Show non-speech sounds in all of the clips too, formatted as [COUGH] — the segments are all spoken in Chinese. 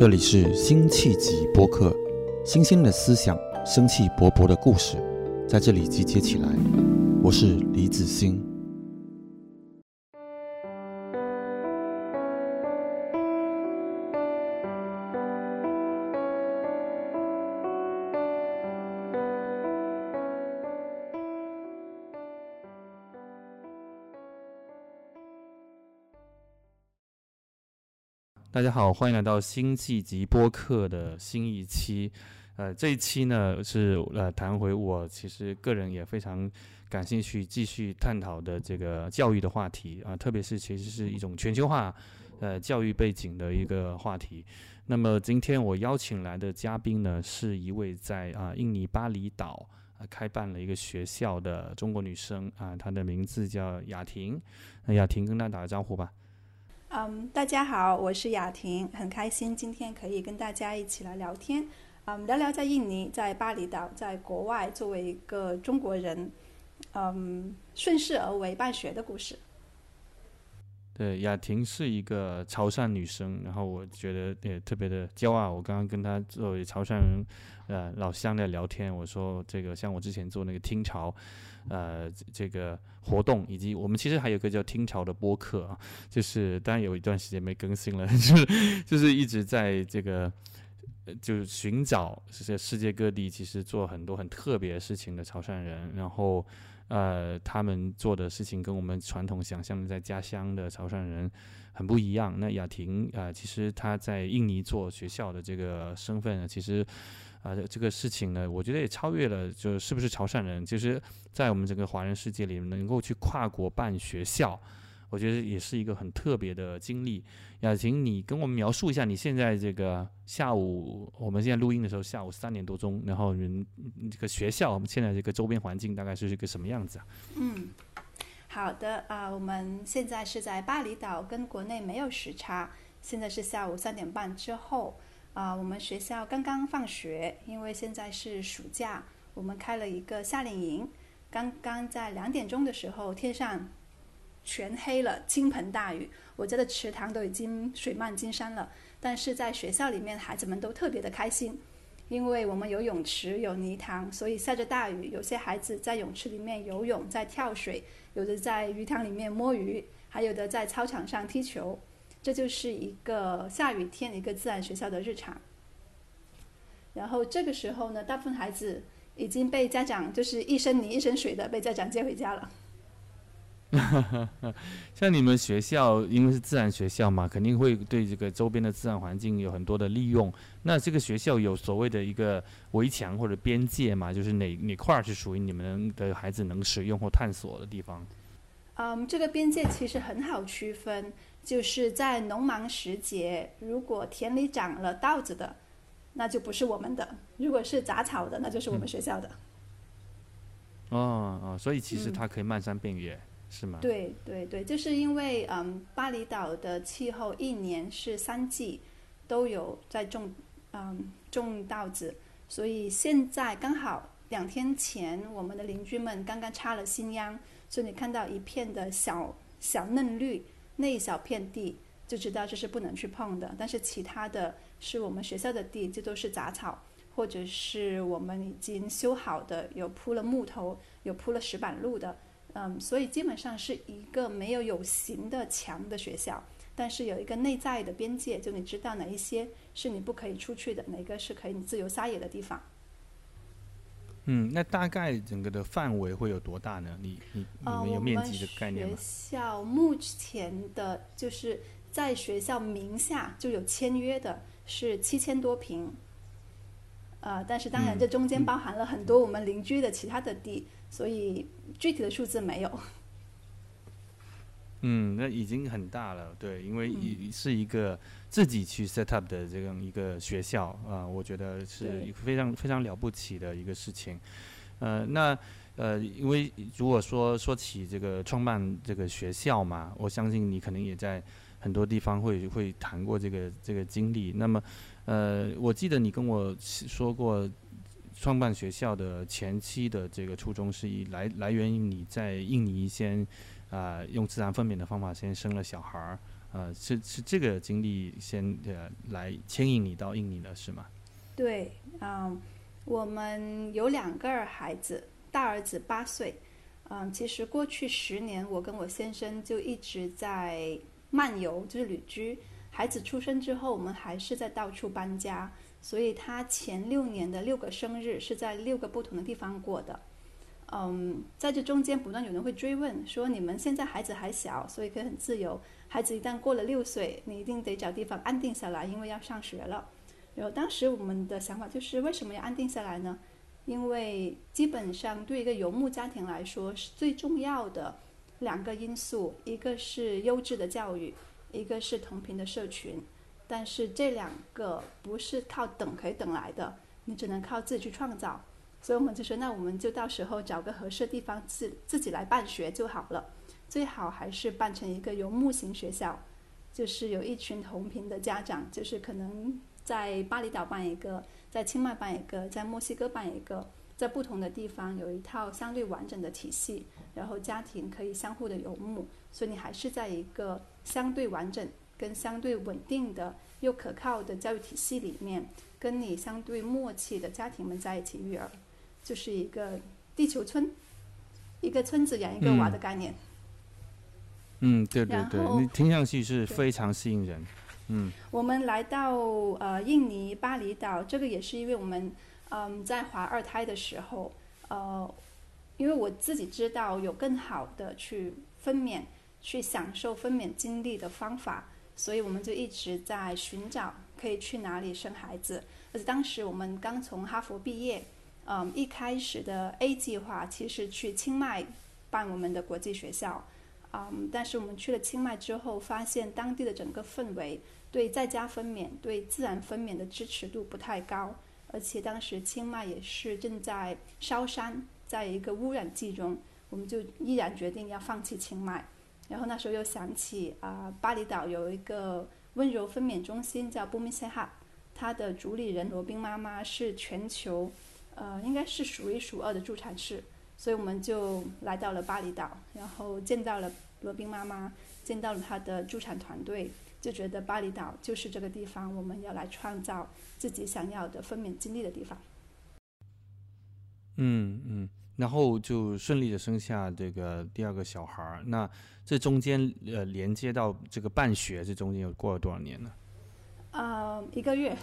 这里是辛弃疾播客，新鲜的思想，生气勃勃的故事，在这里集结起来。我是李子欣。大家好，欢迎来到辛弃疾播客的新一期。呃，这一期呢是呃谈回我其实个人也非常感兴趣继续探讨的这个教育的话题啊，特别是其实是一种全球化呃教育背景的一个话题。那么今天我邀请来的嘉宾呢，是一位在啊印尼巴厘岛啊开办了一个学校的中国女生啊，她的名字叫雅婷。那雅婷跟大家打个招呼吧。嗯，大家好，我是雅婷，很开心今天可以跟大家一起来聊天，嗯，聊聊在印尼、在巴厘岛、在国外作为一个中国人，嗯，顺势而为办学的故事。对，雅婷是一个潮汕女生，然后我觉得也特别的骄傲。我刚刚跟她作为潮汕人，呃，老乡在聊天，我说这个像我之前做那个听潮。呃，这个活动以及我们其实还有个叫听潮的播客啊，就是当然有一段时间没更新了，[LAUGHS] 就是就是一直在这个就是寻找这些世界各地其实做很多很特别事情的潮汕人，然后呃他们做的事情跟我们传统想象的在家乡的潮汕人很不一样。那雅婷啊，其实她在印尼做学校的这个身份呢，其实。啊，这个事情呢，我觉得也超越了，就是不是潮汕人，就是在我们整个华人世界里能够去跨国办学校，我觉得也是一个很特别的经历。雅婷，你跟我们描述一下你现在这个下午，我们现在录音的时候下午三点多钟，然后人这个学校，我们现在这个周边环境大概是一个什么样子啊？嗯，好的啊，我们现在是在巴厘岛，跟国内没有时差，现在是下午三点半之后。啊，我们学校刚刚放学，因为现在是暑假，我们开了一个夏令营。刚刚在两点钟的时候，天上全黑了，倾盆大雨，我家的池塘都已经水漫金山了。但是在学校里面，孩子们都特别的开心，因为我们有泳池、有泥塘，所以下着大雨，有些孩子在泳池里面游泳、在跳水，有的在鱼塘里面摸鱼，还有的在操场上踢球。这就是一个下雨天的一个自然学校的日常。然后这个时候呢，大部分孩子已经被家长就是一身泥一身水的被家长接回家了。[LAUGHS] 像你们学校，因为是自然学校嘛，肯定会对这个周边的自然环境有很多的利用。那这个学校有所谓的一个围墙或者边界嘛？就是哪哪块儿是属于你们的孩子能使用或探索的地方？嗯，这个边界其实很好区分。就是在农忙时节，如果田里长了稻子的，那就不是我们的；如果是杂草的，那就是我们学校的。哦哦，所以其实它可以漫山遍野，是吗？对对对，就是因为嗯，巴厘岛的气候一年是三季都有在种嗯种稻子，所以现在刚好两天前，我们的邻居们刚刚插了新秧，所以你看到一片的小小嫩绿。那一小片地就知道这是不能去碰的，但是其他的是我们学校的地，这都是杂草，或者是我们已经修好的，有铺了木头，有铺了石板路的，嗯，所以基本上是一个没有有形的墙的学校，但是有一个内在的边界，就你知道哪一些是你不可以出去的，哪个是可以你自由撒野的地方。嗯，那大概整个的范围会有多大呢？你你你们有面积的概念吗？学校目前的就是在学校名下就有签约的是七千多平，呃，但是当然这中间包含了很多我们邻居的其他的地，所以具体的数字没有。嗯，那已经很大了，对，因为是一个自己去 set up 的这样一个学校啊，我觉得是非常非常了不起的一个事情。呃，那呃，因为如果说说起这个创办这个学校嘛，我相信你可能也在很多地方会会谈过这个这个经历。那么，呃，我记得你跟我说过，创办学校的前期的这个初衷是以来来源于你在印尼先。啊，用自然分娩的方法先生了小孩儿，呃，是是这个经历先呃来牵引你到印尼的是吗？对，嗯，我们有两个孩子，大儿子八岁，嗯，其实过去十年，我跟我先生就一直在漫游，就是旅居。孩子出生之后，我们还是在到处搬家，所以他前六年的六个生日是在六个不同的地方过的。嗯，在这中间不断有人会追问说：“你们现在孩子还小，所以可以很自由。孩子一旦过了六岁，你一定得找地方安定下来，因为要上学了。”然后当时我们的想法就是：为什么要安定下来呢？因为基本上对一个游牧家庭来说，是最重要的两个因素，一个是优质的教育，一个是同频的社群。但是这两个不是靠等可以等来的，你只能靠自己去创造。所以我们就说，那我们就到时候找个合适地方自自己来办学就好了。最好还是办成一个游牧型学校，就是有一群同频的家长，就是可能在巴厘岛办一个，在清迈办一个，在墨西哥办一个，在不同的地方有一套相对完整的体系，然后家庭可以相互的游牧。所以你还是在一个相对完整、跟相对稳定的又可靠的教育体系里面，跟你相对默契的家庭们在一起育儿。就是一个地球村，一个村子养一个娃的概念。对对对，你听上去是非常吸引人。嗯，我们来到呃印尼巴厘岛，这个也是因为我们嗯在怀二胎的时候，呃，因为我自己知道有更好的去分娩、去享受分娩经历的方法，所以我们就一直在寻找可以去哪里生孩子。而且当时我们刚从哈佛毕业。嗯，一开始的 A 计划其实去清迈办我们的国际学校，嗯，但是我们去了清迈之后，发现当地的整个氛围对在家分娩、对自然分娩的支持度不太高，而且当时清迈也是正在烧山，在一个污染季中，我们就毅然决定要放弃清迈。然后那时候又想起啊，巴厘岛有一个温柔分娩中心叫 b u m i s e h a 它的主理人罗宾妈妈是全球。呃，应该是数一数二的助产士，所以我们就来到了巴厘岛，然后见到了罗宾妈妈，见到了她的助产团队，就觉得巴厘岛就是这个地方，我们要来创造自己想要的分娩经历的地方。嗯嗯，然后就顺利的生下这个第二个小孩儿。那这中间呃，连接到这个办学，这中间有过了多少年呢？呃，一个月。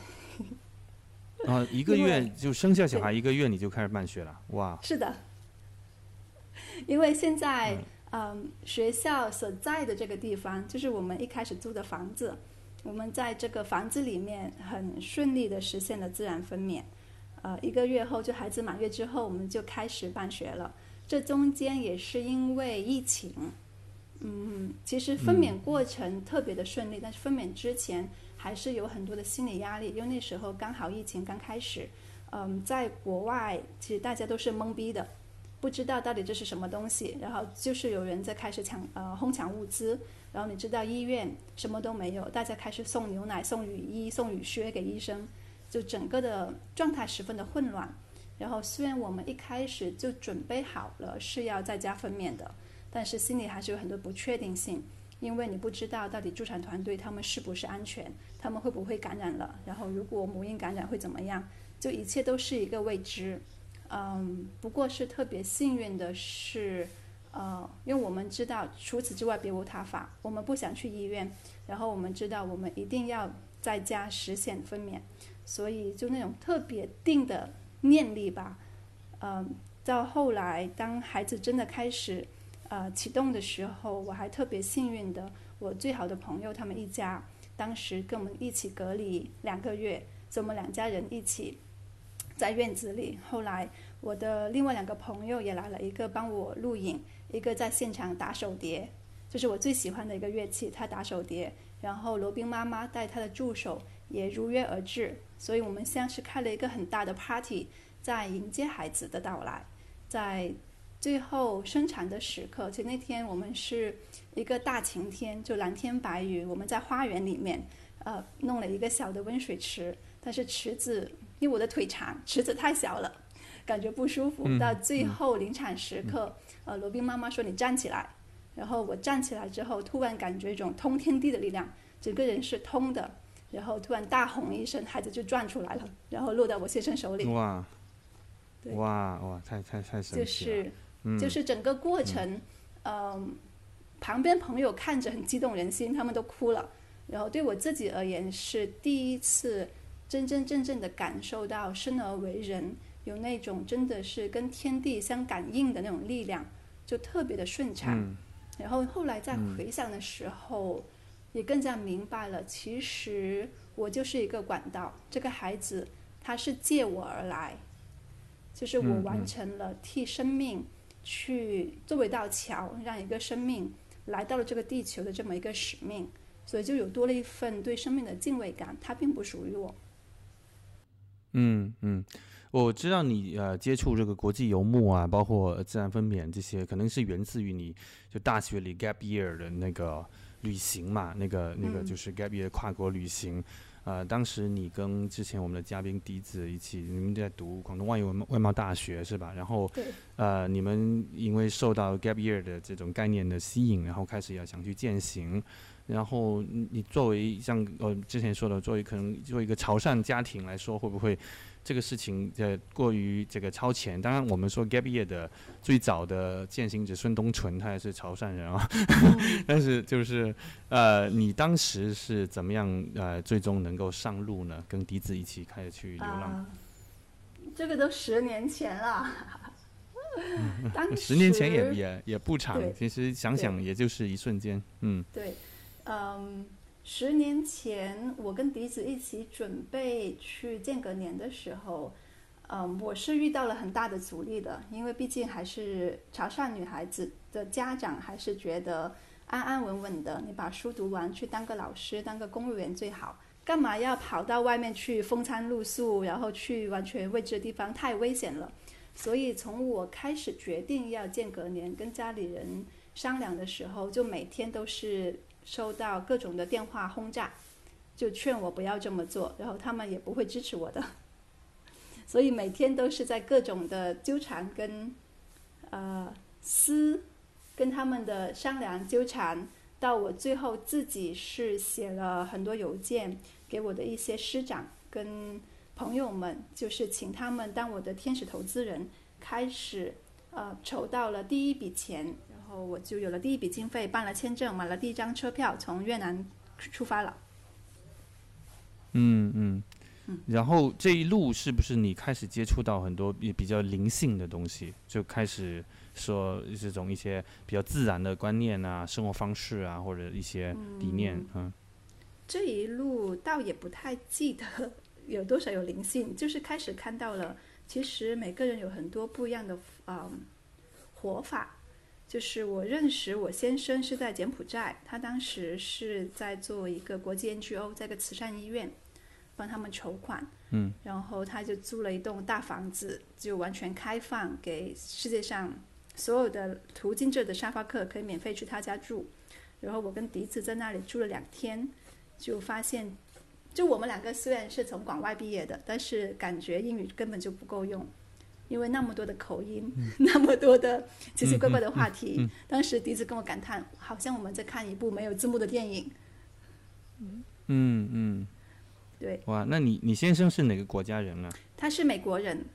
啊，一个月就生下小孩，一个月你就开始办学了，哇！是的，因为现在嗯，学校所在的这个地方就是我们一开始租的房子，我们在这个房子里面很顺利的实现了自然分娩，呃，一个月后就孩子满月之后，我们就开始办学了。这中间也是因为疫情，嗯，其实分娩过程特别的顺利，但是分娩之前。还是有很多的心理压力，因为那时候刚好疫情刚开始，嗯，在国外其实大家都是懵逼的，不知道到底这是什么东西。然后就是有人在开始抢呃哄抢物资，然后你知道医院什么都没有，大家开始送牛奶、送雨衣、送雨靴给医生，就整个的状态十分的混乱。然后虽然我们一开始就准备好了是要在家分娩的，但是心里还是有很多不确定性。因为你不知道到底助产团队他们是不是安全，他们会不会感染了，然后如果母婴感染会怎么样，就一切都是一个未知。嗯，不过是特别幸运的是，呃，因为我们知道除此之外别无他法，我们不想去医院，然后我们知道我们一定要在家实现分娩，所以就那种特别定的念力吧。嗯，到后来当孩子真的开始。呃，启动的时候，我还特别幸运的，我最好的朋友他们一家，当时跟我们一起隔离两个月，所以我们两家人一起在院子里。后来我的另外两个朋友也来了，一个帮我录影，一个在现场打手碟，就是我最喜欢的一个乐器，他打手碟。然后罗宾妈妈带她的助手也如约而至，所以我们像是开了一个很大的 party，在迎接孩子的到来，在。最后生产的时刻，其实那天我们是一个大晴天，就蓝天白云。我们在花园里面，呃，弄了一个小的温水池，但是池子因为我的腿长，池子太小了，感觉不舒服。到最后临产时刻，呃，罗宾妈妈说：“你站起来。”然后我站起来之后，突然感觉一种通天地的力量，整个人是通的。然后突然大吼一声，孩子就转出来了，然后落到我先生手里。哇，对哇哇，太太太神就奇了。就是嗯，就是整个过程，嗯、旁边朋友看着很激动人心，他们都哭了。然后对我自己而言是第一次真真正正的感受到生而为人有那种真的是跟天地相感应的那种力量，就特别的顺畅。嗯然后后来在回想的时候，也更加明白了，其实我就是一个管道，这个孩子他是借我而来，就是我嗯完嗯成了替生命去作为一道桥，让一个生命来到了这个地球的这么一个使命，所以就有多了一份对生命的敬畏感，它并不属于我。嗯嗯，我知道你呃接触这个国际游牧啊，包括呃自然分娩这些，可能是源自于你就大学里 gap year 的那个旅行嘛，那个那个嗯就是 gap year 跨国旅行。呃，当时你跟之前我们的嘉宾笛子一起，你们在读广东外语文外贸大学是吧？然后对，呃，你们因为受到 gap year 的这种概念的吸引，然后开始要想去践行。然后你你作为像呃之前说的，作为可能作为一个潮汕家庭来说，会不会这个事情呃过于这个超前？当然，我们说 gap year 的最早的践行者孙东纯，他也是潮汕人啊。[LAUGHS] 但是就是呃，你当时是怎么样呃最终能够上路呢？跟笛子一起开始去流浪？啊，这个都十年前了。[LAUGHS] 当十年前也也也不长，其实想想也就是一瞬间。嗯对，嗯，十年前我跟笛子一起准备去间隔年的时候，嗯，我是遇到了很大的阻力的，因为毕竟还是潮汕女孩子的家长还是觉得安安稳稳的，你把书读完，去当个老师，当个公务员最好。干嘛要跑到外面去风餐露宿，然后去完全未知的地方，太危险了。所以从我开始决定要间隔年，跟家里人商量的时候，就每天都是收到各种的电话轰炸，就劝我不要这么做，然后他们也不会支持我的，[LAUGHS] 所以每天都是在各种的纠缠跟呃思跟他们的商量纠缠，到我最后自己是写了很多邮件给我的一些师长跟朋友们，就是请他们当我的天使投资人，开始呃筹到了第一笔钱，后我就有了第一笔经费，办了签证，买了第一张车票，从越南出发了。嗯嗯嗯。然后这一路是不是你开始接触到很多也比较灵性的东西，就开始说这种一些比较自然的观念啊、生活方式啊，或者一些理念，嗯这一路倒也不太记得有多少有灵性，就是开始看到了，其实每个人有很多不一样的嗯活法。就是我认识我先生是在柬埔寨，他当时是在做一个国际 NGO，在一个慈善医院帮他们筹款，嗯，然后他就租了一栋大房子，就完全开放给世界上所有的途经这的沙发客可以免费去他家住。然后我跟笛子在那里住了两天，就发现，就我们两个虽然是从广外毕业的，但是感觉英语根本就不够用，因为那么多的口音，[LAUGHS] 那么多的奇奇怪怪的话题。当时笛子跟我感叹，好像我们在看一部没有字幕的电影。嗯嗯，对，哇，那你你先生是哪个国家人啊？他是美国人，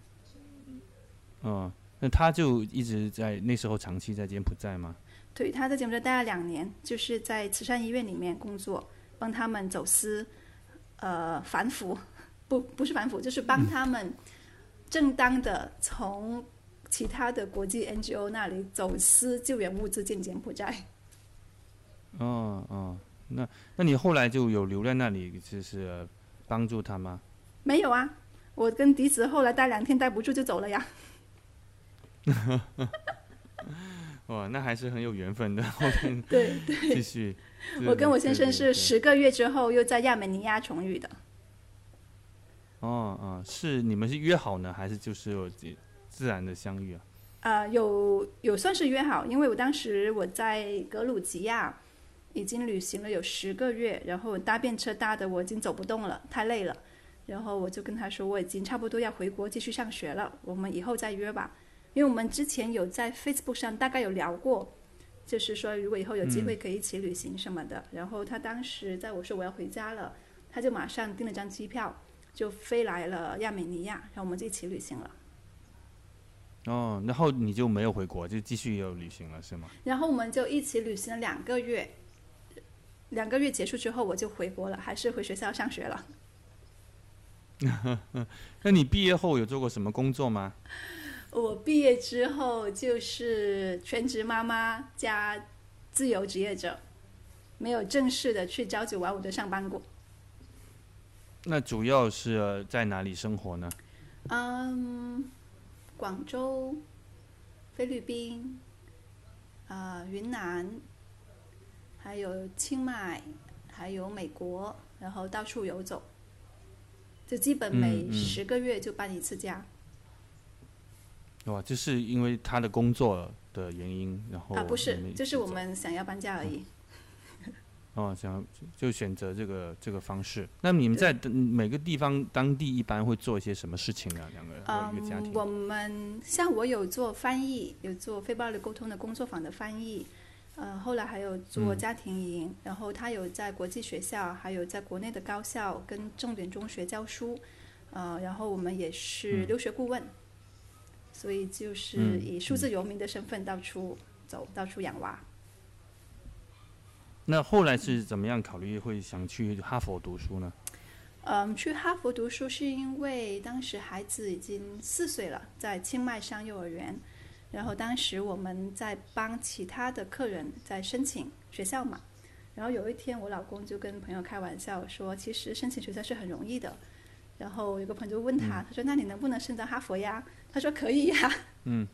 哦，那他就一直在那时候长期在柬埔寨吗？对，他在柬埔寨待了两年，就是在慈善医院里面工作，帮他们走私，呃，反腐，不不是反腐，就是帮他们正当的从其他的国际 NGO 那里走私救援物资进柬埔寨。哦哦，那那你后来就有留在那里，就是呃帮助他吗？没有啊，我跟笛子后来待两天待不住就走了呀。[LAUGHS] 哇，那还是很有缘分的。后面对，继续，我跟我先生是。十个月之后又在亚美尼亚重遇的。哦哦，是你们是约好呢，还是就是有自自然的相遇啊？呃，有有算是约好，因为我当时我在格鲁吉亚已经旅行了有十个月，然后搭便车搭的我已经走不动了，太累了，然后我就跟他说我已经差不多要回国继续上学了，我们以后再约吧，因为我们之前有在 Facebook 上大概有聊过，就是说如果以后有机会可以一起旅行什么的。然后他当时在我说我要回家了，他就马上订了张机票，就飞来了亚美尼亚，然后我们就一起旅行了。哦，然后你就没有回国，就继续有旅行了，是吗？然后我们就一起旅行了两个月，两个月结束之后我就回国了，还是回学校上学了。[LAUGHS] 那你毕业后有做过什么工作吗？我毕业之后就是全职妈妈加自由职业者，没有正式的去朝九晚五的上班过。那主要是在哪里生活呢？嗯，广州、菲律宾、啊云南，还有清迈，还有美国，然后到处游走，就基本每十个月就搬一次家。哇，就是因为他的工作的原因，然后啊，不是就是我们想要搬家而已。哦，想就选择这个这个方式。那你们在当每个地方当地一般会做一些什么事情呢？两个人或一个家嗯，庭？我们像我有做翻译，有做非暴力沟通的工作坊的翻译，呃，后来还有做嗯家庭营，然后他有在国际学校，还有在国内的高校跟重点中学教书，呃，然后我们也是嗯留学顾问，所以就是嗯以数字游民的身份到处走，到处养娃。那后来是怎么样考虑会想去哈佛读书呢？嗯，去哈佛读书是因为当时孩子已经四岁了，在清迈上幼儿园，然后当时我们在帮其他的客人在申请学校嘛，然后有一天我老公就跟朋友开玩笑说，其实申请学校是很容易的，然后有个朋友就问他，他说那你能不能申到哈佛呀？他说可以呀，嗯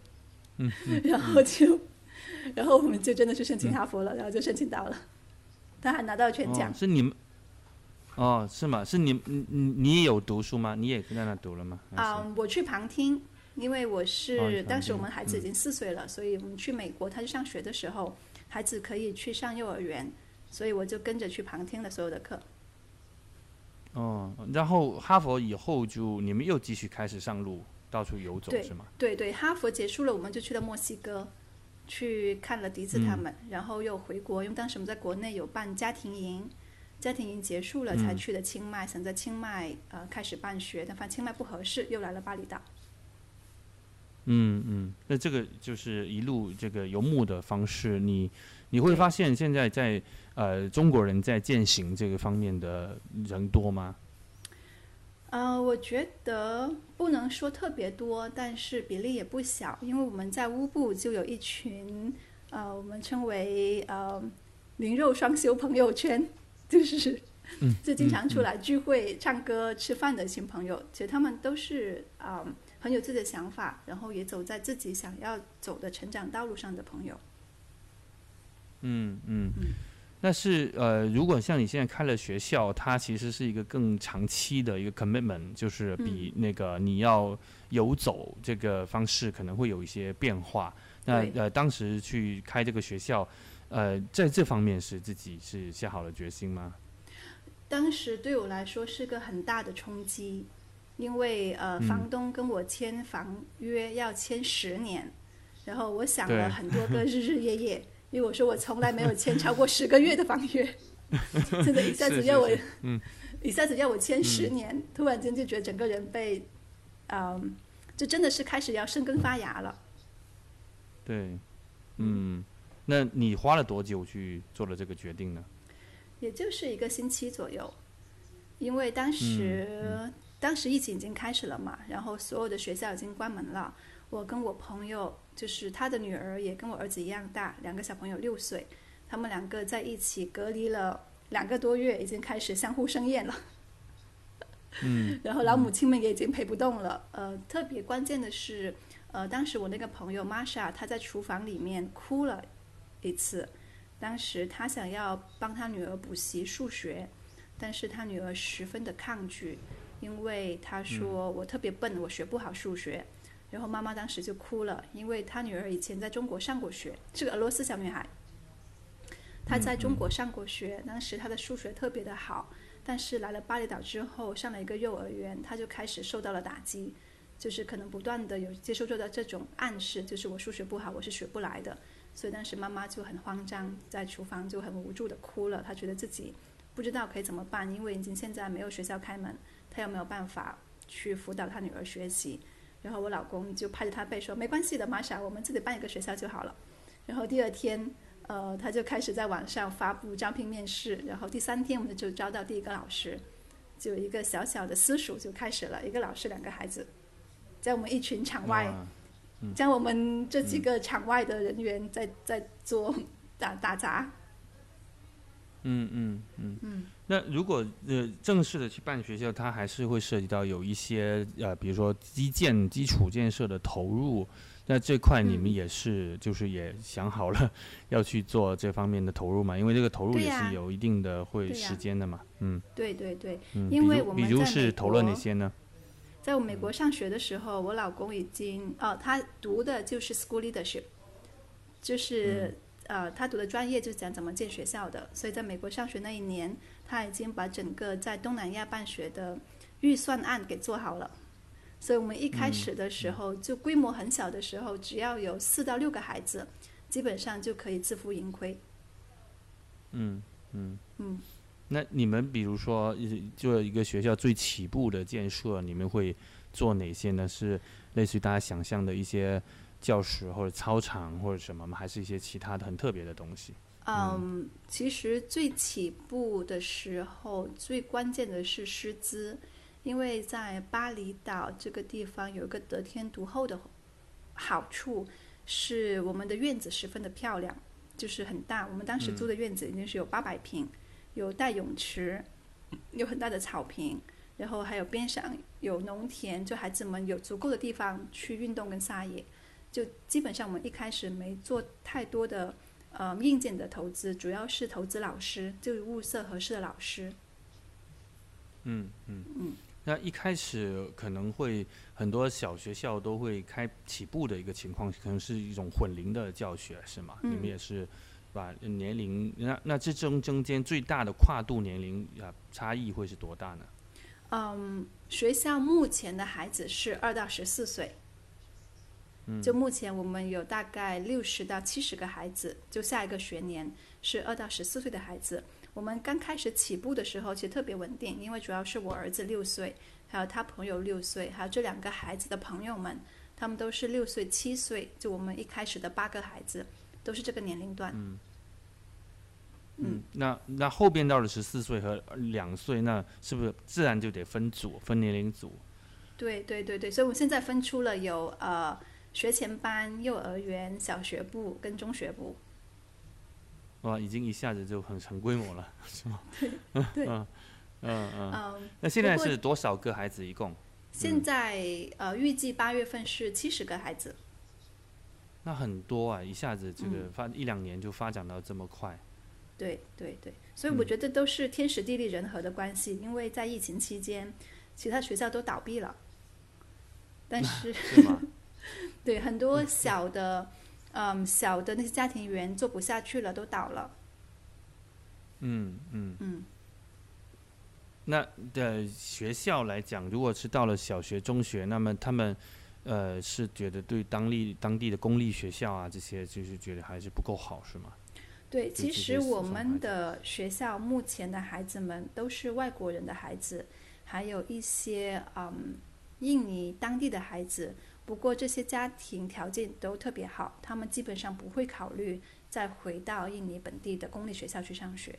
嗯，[LAUGHS] 然后就，然后我们就真的去申请哈佛了，然后就申请到了，他还拿到全奖哦，。是你们。哦，是吗？是你你你你也有读书吗？你也在那读了吗？啊、我去旁听，因为我哦是当时我们孩子已嗯经四岁了，所以我们去美国，他去上学的时候，孩子可以去上幼儿园，所以我就跟着去旁听了所有的课。哦，然后哈佛以后就你们又继续开始上路，到处游走是吗？对对，哈佛结束了，我们就去了墨西哥，去看了笛子他们，然后又回国，因为当时我们在国内有办家庭营，家庭营结束了才嗯去的清迈，想在清迈呃开始办学，但发现清迈不合适，又来了巴厘岛。嗯嗯，那这个就是一路这个游牧的方式，你你会发现现在在呃中国人在践行这个方面的人多吗？呃，我觉得不能说特别多，但是比例也不小，因为我们在乌布就有一群，呃，我们称为呃灵肉双修朋友圈，[LAUGHS] 就是嗯就经常出来聚会、唱歌、吃饭的新朋友。其实他们都是啊、呃很有自己的想法，然后也走在自己想要走的成长道路上的朋友。嗯嗯嗯，但是呃，如果像你现在开了学校，它其实是一个更长期的一个 commitment，就是比那个你要游走这个方式可能会有一些变化。那呃，当时去开这个学校，呃，在这方面是自己是下好了决心吗？当时对我来说是个很大的冲击，因为呃，嗯房东跟我签房约要签十年，然后我想了很多个日日夜夜，因为我说我从来没有签超过十个月的房约，[LAUGHS] 真的一下子要我，一下子要我签十年，突然间就觉得整个人被，嗯，就真的是开始要生根发芽了。对，嗯，那你花了多久去做了这个决定呢？也就是一个星期左右，因为当时、当时疫情已经开始了嘛，然后所有的学校已经关门了。我跟我朋友，就是他的女儿也跟我儿子一样大，两个小朋友六岁，他们两个在一起隔离了两个多月，已经开始相互生厌了。嗯，[LAUGHS] 然后老母亲们也已经陪不动了。呃，特别关键的是，呃，当时我那个朋友玛莎，她在厨房里面哭了一次。当时她想要帮她女儿补习数学，但是她女儿十分的抗拒，因为她说我特别笨，我学不好数学。然后妈妈当时就哭了，因为她女儿以前在中国上过学，是个俄罗斯小女孩。她在中国上过学，当时她的数学特别的好，但是来了巴厘岛之后，上了一个幼儿园，她就开始受到了打击，就是可能不断的有接受到的这种暗示，就是我数学不好，我是学不来的，所以当时妈妈就很慌张，在厨房就很无助的哭了。她觉得自己不知道可以怎么办，因为已经现在没有学校开门，她又没有办法去辅导她女儿学习。然后我老公就拍着他背说：“没关系的，玛莎，我们自己办一个学校就好了。”然后第二天，呃，他就开始在网上发布招聘面试。然后第三天，我们就招到第一个老师，就一个小小的私塾就开始了，一个老师两个孩子，在我们一群场外，将我们这几个场外的人员在在做打打杂。嗯嗯嗯嗯。那如果呃正式的去办学校，它还是会涉及到有一些呃，比如说基建基础建设的投入。那这块你们也是，就是也想好了要去做这方面的投入嘛？因为这个投入也是有一定的会时间的嘛。嗯，对对对。嗯，因为我们比如是投了哪些呢？在我美国上学的时候，我老公已经哦，他读的就是 school leadership，就是呃，他读的专业就是讲怎么建学校的。所以在美国上学那一年，他已经把整个在东南亚办学的预算案给做好了。所以我们一开始的时候，就规模很小的时候，只要有四到六个孩子，基本上就可以自负盈亏。嗯嗯嗯。那你们比如说做一个学校最起步的建设，你们会做哪些呢？是类似于大家想象的一些教室或者操场或者什么吗？还是一些其他的很特别的东西？嗯，其实最起步的时候，最关键的是师资。因为在巴厘岛这个地方有一个得天独厚的好处，是我们的院子十分的漂亮，就是很大。我们当时租的院子已经是有八百平，有带泳池，有很大的草坪，然后还有边上有农田，就孩子们有足够的地方去运动跟撒野。就基本上我们一开始没做太多的呃硬件的投资，主要是投资老师，就是物色合适的老师。嗯嗯嗯。那一开始可能会很多小学校都会开起步的一个情况，可能是一种混龄的教学，是吗？你们也是把年龄那那这中中间最大的跨度年龄啊差异会是多大呢？嗯，学校目前的孩子是二到十四岁，嗯，就目前我们有大概六十到七十个孩子，就下一个学年是二到十四岁的孩子。我们刚开始起步的时候，其实特别稳定，因为主要是我儿子六岁，还有他朋友六岁，还有这两个孩子的朋友们，他们都是六岁、七岁。就我们一开始的八个孩子，都是这个年龄段。嗯。嗯，那那后边到了十四岁和两岁，那是不是自然就得分组、分年龄组？对对对对，所以我们现在分出了有呃学前班、幼儿园、小学部跟中学部。哇，已经一下子就很成规模了，[LAUGHS] 是吗？对，[LAUGHS] 嗯嗯嗯。那现在是多少个孩子一共？现在呃，预计八月份是七十个孩子。那很多啊，一下子这个发一两年就发展到这么快。对对对，所以我觉得都是天时地利人和的关系，因为在疫情期间，其他学校都倒闭了，但 [LAUGHS] 是对很多小的。嗯，小的那些家庭园做不下去了，都倒了。嗯嗯嗯。那的学校来讲，如果是到了小学、中学，那么他们呃是觉得对当地当地的公立学校啊这些，就是觉得还是不够好，是吗？对，其实我们的学校目前的孩子们都是外国人的孩子，还有一些嗯印尼当地的孩子。不过这些家庭条件都特别好，他们基本上不会考虑再回到印尼本地的公立学校去上学。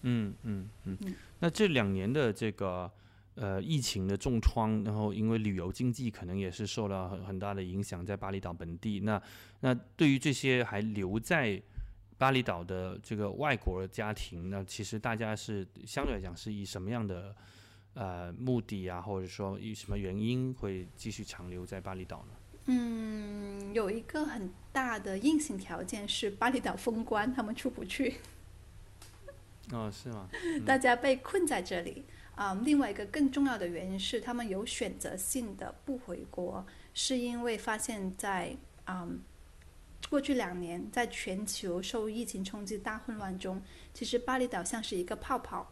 嗯嗯嗯。那这两年的这个呃疫情的重创，然后因为旅游经济可能也是受了很很大的影响，在巴厘岛本地。那那对于这些还留在巴厘岛的这个外国家庭，那其实大家是相对来讲是以什么样的？呃，目的啊，或者说以什么原因会继续长留在巴厘岛呢？嗯，有一个很大的硬性条件是巴厘岛封关，他们出不去。哦，是吗？[LAUGHS] 大家被困在这里啊。另外一个更重要的原因是，他们有选择性的不回国，是因为发现，在嗯过去两年，在全球受疫情冲击大混乱中，其实巴厘岛像是一个泡泡，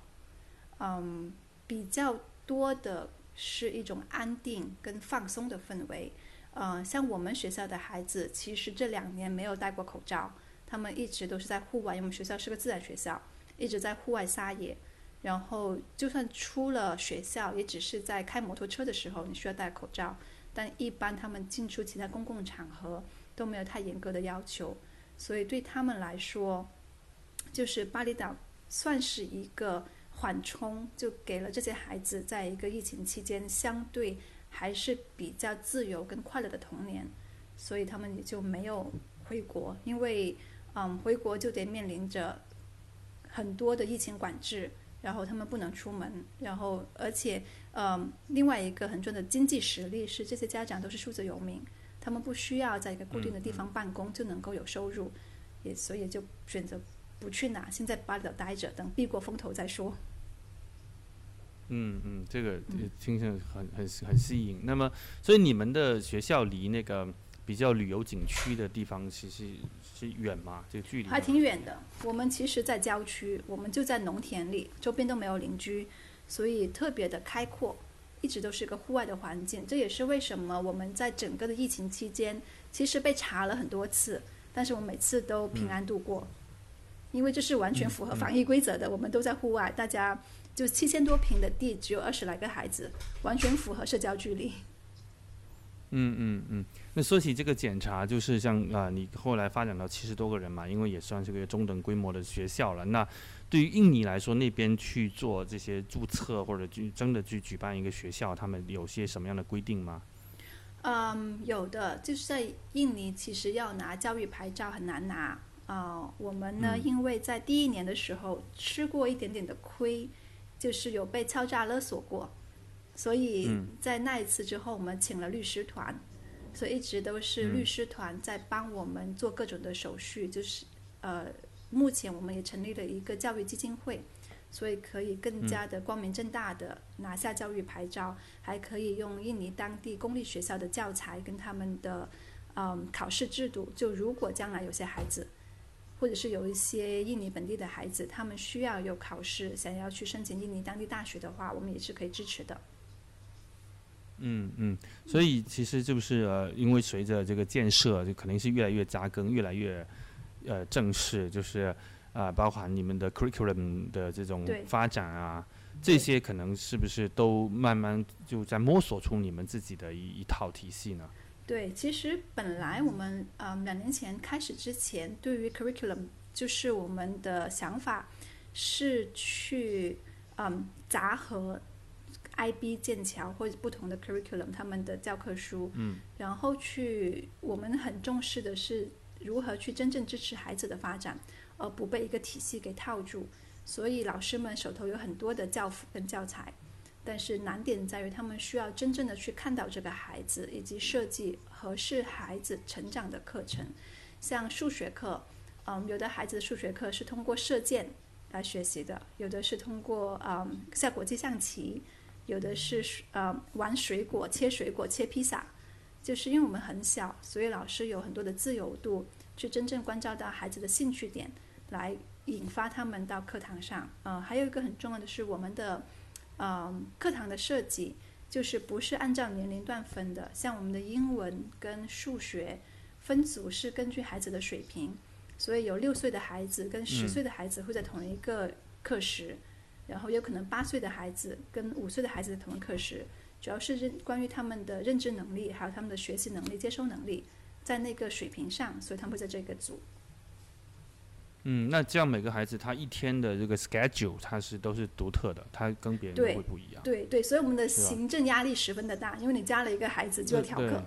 嗯。比较多的是一种安定跟放松的氛围，呃，像我们学校的孩子，其实这两年没有戴过口罩，他们一直都是在户外，因为我们学校是个自然学校，一直在户外撒野。然后就算出了学校，也只是在开摩托车的时候你需要戴口罩，但一般他们进出其他公共场合都没有太严格的要求，所以对他们来说，就是巴厘岛算是一个缓冲，就给了这些孩子在一个疫情期间相对还是比较自由跟快乐的童年，所以他们也就没有回国，因为嗯回国就得面临着很多的疫情管制。然后他们不能出门，然后而且，嗯，另外一个很重要的经济实力是这些家长都是数字游民，他们不需要在一个固定的地方办公就能够有收入，也所以就选择不去哪，先在巴厘岛待着，等避过风头再说。嗯嗯，这个听起来很很很吸引。那么，所以你们的学校离那个比较旅游景区的地方其实。是远吗？这个距离还挺远的。我们其实，在郊区，我们就在农田里，周边都没有邻居，所以特别的开阔，一直都是一个户外的环境。这也是为什么我们在整个的疫情期间，其实被查了很多次，但是我们每次都平安度过，因为这是完全符合防疫规则的。我们都在户外，大家就七千多平的地，只有二十来个孩子，完全符合社交距离。嗯嗯嗯。那说起这个检查，就是像啊，你后来发展到七十多个人嘛，因为也算是个中等规模的学校了。那对于印尼来说，那边去做这些注册或者去真的去举办一个学校，他们有些什么样的规定吗？嗯，有的，就是在印尼，其实要拿教育牌照很难拿啊。我们呢，因为在第一年的时候吃过一点点的亏，就是有被敲诈勒索过，所以在那一次之后，我们请了律师团。所以一直都是律师团在帮我们做各种的手续，就是呃，目前我们也成立了一个教育基金会，所以可以更加的光明正大的拿下教育牌照，还可以用印尼当地公立学校的教材跟他们的嗯考试制度。就如果将来有些孩子，或者是有一些印尼本地的孩子，他们需要有考试，想要去申请印尼当地大学的话，我们也是可以支持的。嗯嗯，所以其实就是呃，因为随着这个建设，就肯定是越来越扎根，越来越呃正式，就是啊，包含你们的 curriculum 的这种发展啊，这些可能是不是都慢慢就在摸索出你们自己的一一套体系呢？对，其实本来我们嗯两年前开始之前，对于 curriculum 就是我们的想法是去嗯杂合。IB 剑桥或者不同的 curriculum，他们的教科书，嗯，然后去我们很重视的是如何去真正支持孩子的发展，而不被一个体系给套住。所以老师们手头有很多的教辅跟教材，但是难点在于他们需要真正的去看到这个孩子，以及设计合适孩子成长的课程。像数学课，嗯，有的孩子的数学课是通过射箭来学习的，有的是通过嗯下国际象棋。有的是呃玩水果、切水果、切披萨，就是因为我们很小，所以老师有很多的自由度，去真正关照到孩子的兴趣点，来引发他们到课堂上。呃，还有一个很重要的是我们的呃课堂的设计，就是不是按照年龄段分的，像我们的英文跟数学分组是根据孩子的水平，所以有六岁的孩子跟十岁的孩子会在同一个课时。然后有可能八岁的孩子跟五岁的孩子在同一课时，主要是认关于他们的认知能力，还有他们的学习能力、接收能力，在那个水平上，所以他们会在这个组。嗯，那这样每个孩子他一天的这个 schedule，他是都是独特的，他跟别人会不一样。对对，所以我们的行政压力十分的大，因为你加了一个孩子就要调课。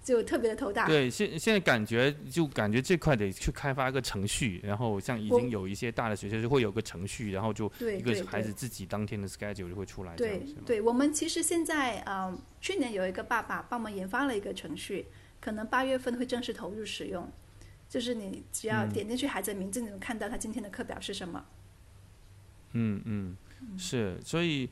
就特别的头大。对，现现在感觉就感觉这块得去开发一个程序，然后像已经有一些大的学校就会有个程序，然后就一个孩子自己当天的 schedule 就会出来。对，对我们其实现在呃，去年有一个爸爸帮我们研发了一个程序，可能八月份会正式投入使用。就是你只要点进去孩子的名字，你能看到他今天的课表是什么。嗯嗯，是，所以。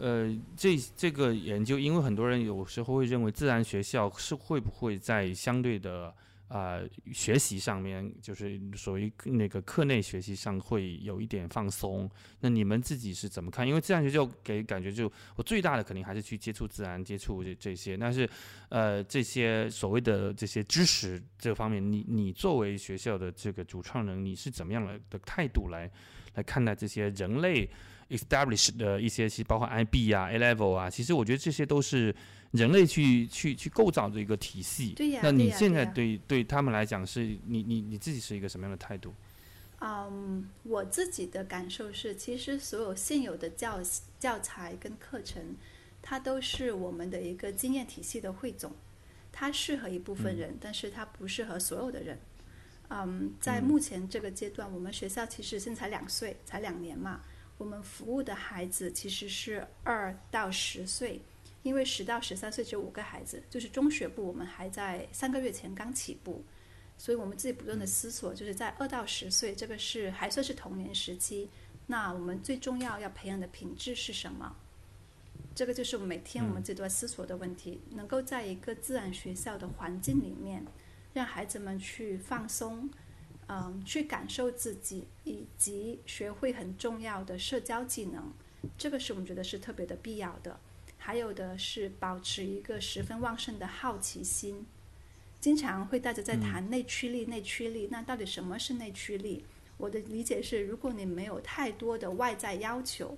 呃，这这个研究，因为很多人有时候会认为自然学校是会不会在相对的啊，学习上面就是所谓那个课内学习上会有一点放松。那你们自己是怎么看？因为自然学就给感觉就我最大的肯定还是去接触自然，接触这这些。但是，呃，这些所谓的这些知识这方面，你你作为学校的这个主创人，你是怎么样的的态度来来看待这些人类 establish 的一些，其实包括 IB 啊、A Level 啊，其实我觉得这些都是。人类去去去构造的一个体系，对呀。那你现在对对他们来讲，是你你你自己是一个什么样的态度？嗯，我自己的感受是，其实所有现有的教教材跟课程，它都是我们的一个经验体系的汇总，它适合一部分人，但是它不适合所有的人。嗯，在目前这个阶段，我们学校其实现在才两岁，才两年嘛，我们服务的孩子其实是二到十岁。因为十到十三岁只有五个孩子，就是中学部，我们还在三个月前刚起步，所以我们自己不断的思索，就是在二到十岁这个是还算是童年时期，那我们最重要要培养的品质是什么？这个就是每天我们自己都在思索的问题。能够在一个自然学校的环境里面，让孩子们去放松，嗯，去感受自己，以及学会很重要的社交技能，这个是我们觉得是特别的必要的。还有的是保持一个十分旺盛的好奇心，经常会带着在谈内驱力，内驱力。那到底什么是内驱力？我的理解是，如果你没有太多的外在要求，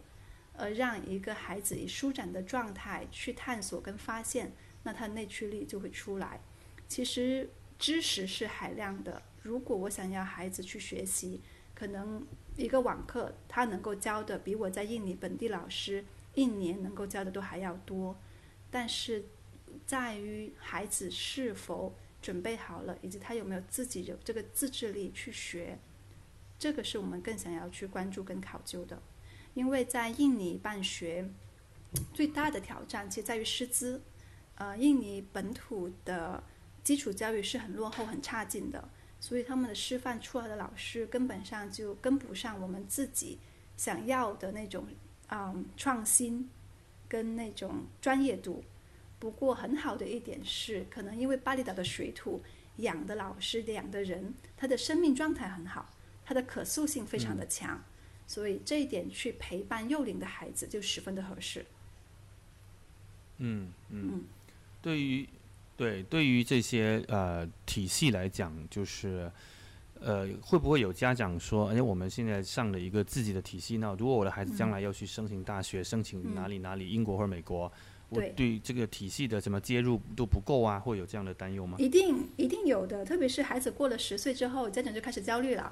而让一个孩子以舒展的状态去探索跟发现，那他内驱力就会出来。其实知识是海量的，如果我想要孩子去学习，可能一个网课他能够教的比我在印尼本地老师。一年能够教的都还要多，但是在于孩子是否准备好了，以及他有没有自己有这个自制力去学，这个是我们更想要去关注跟考究的。因为在印尼办学最大的挑战，其实在于师资。呃，印尼本土的基础教育是很落后、很差劲的，所以他们的师范出来的老师根本上就跟不上我们自己想要的那种。嗯，创新跟那种专业度。不过很好的一点是，可能因为巴厘岛的水土养的老师养的人，他的生命状态很好，他的可塑性非常的强，所以这一点去陪伴幼龄的孩子就十分的合适。嗯嗯，对于对对于这些呃体系来讲，就是。呃，会不会有家长说，哎，我们现在上了一个自己的体系，那如果我的孩子将来要去申请大学，申请哪里哪里，英国或者美国，我对这个体系的什么接入都不够啊，会有这样的担忧吗？一定一定有的，特别是孩子过了十岁之后，家长就开始焦虑了。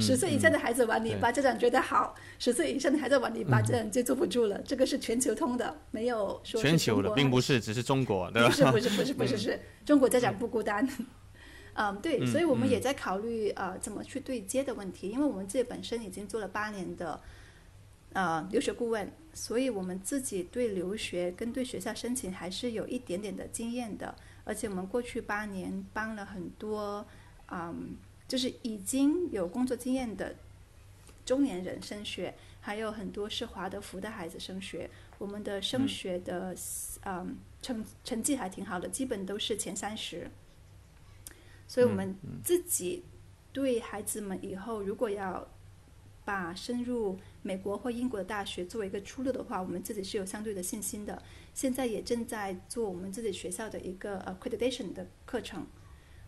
十岁以下的孩子玩泥巴，家长觉得好；十岁以上的孩子玩泥巴，家长就坐不住了。这个是全球通的，没有说全球的，并不是只是中国，对吧？不是不是不是不是是中国家长不孤单。嗯，对，所以我们也在考虑呃怎么去对接的问题，因为我们自己本身已经做了八年的呃留学顾问，所以我们自己对留学跟对学校申请还是有一点点的经验的，而且我们过去八年帮了很多嗯，就是已经有工作经验的中年人升学，还有很多是华德福的孩子升学，我们的升学的嗯成成绩还挺好的，基本都是前三十。所以我们自己对孩子们以后如果要把深入美国或英国的大学作为一个出路的话，我们自己是有相对的信心的。现在也正在做我们自己学校的一个 accreditation 的课程。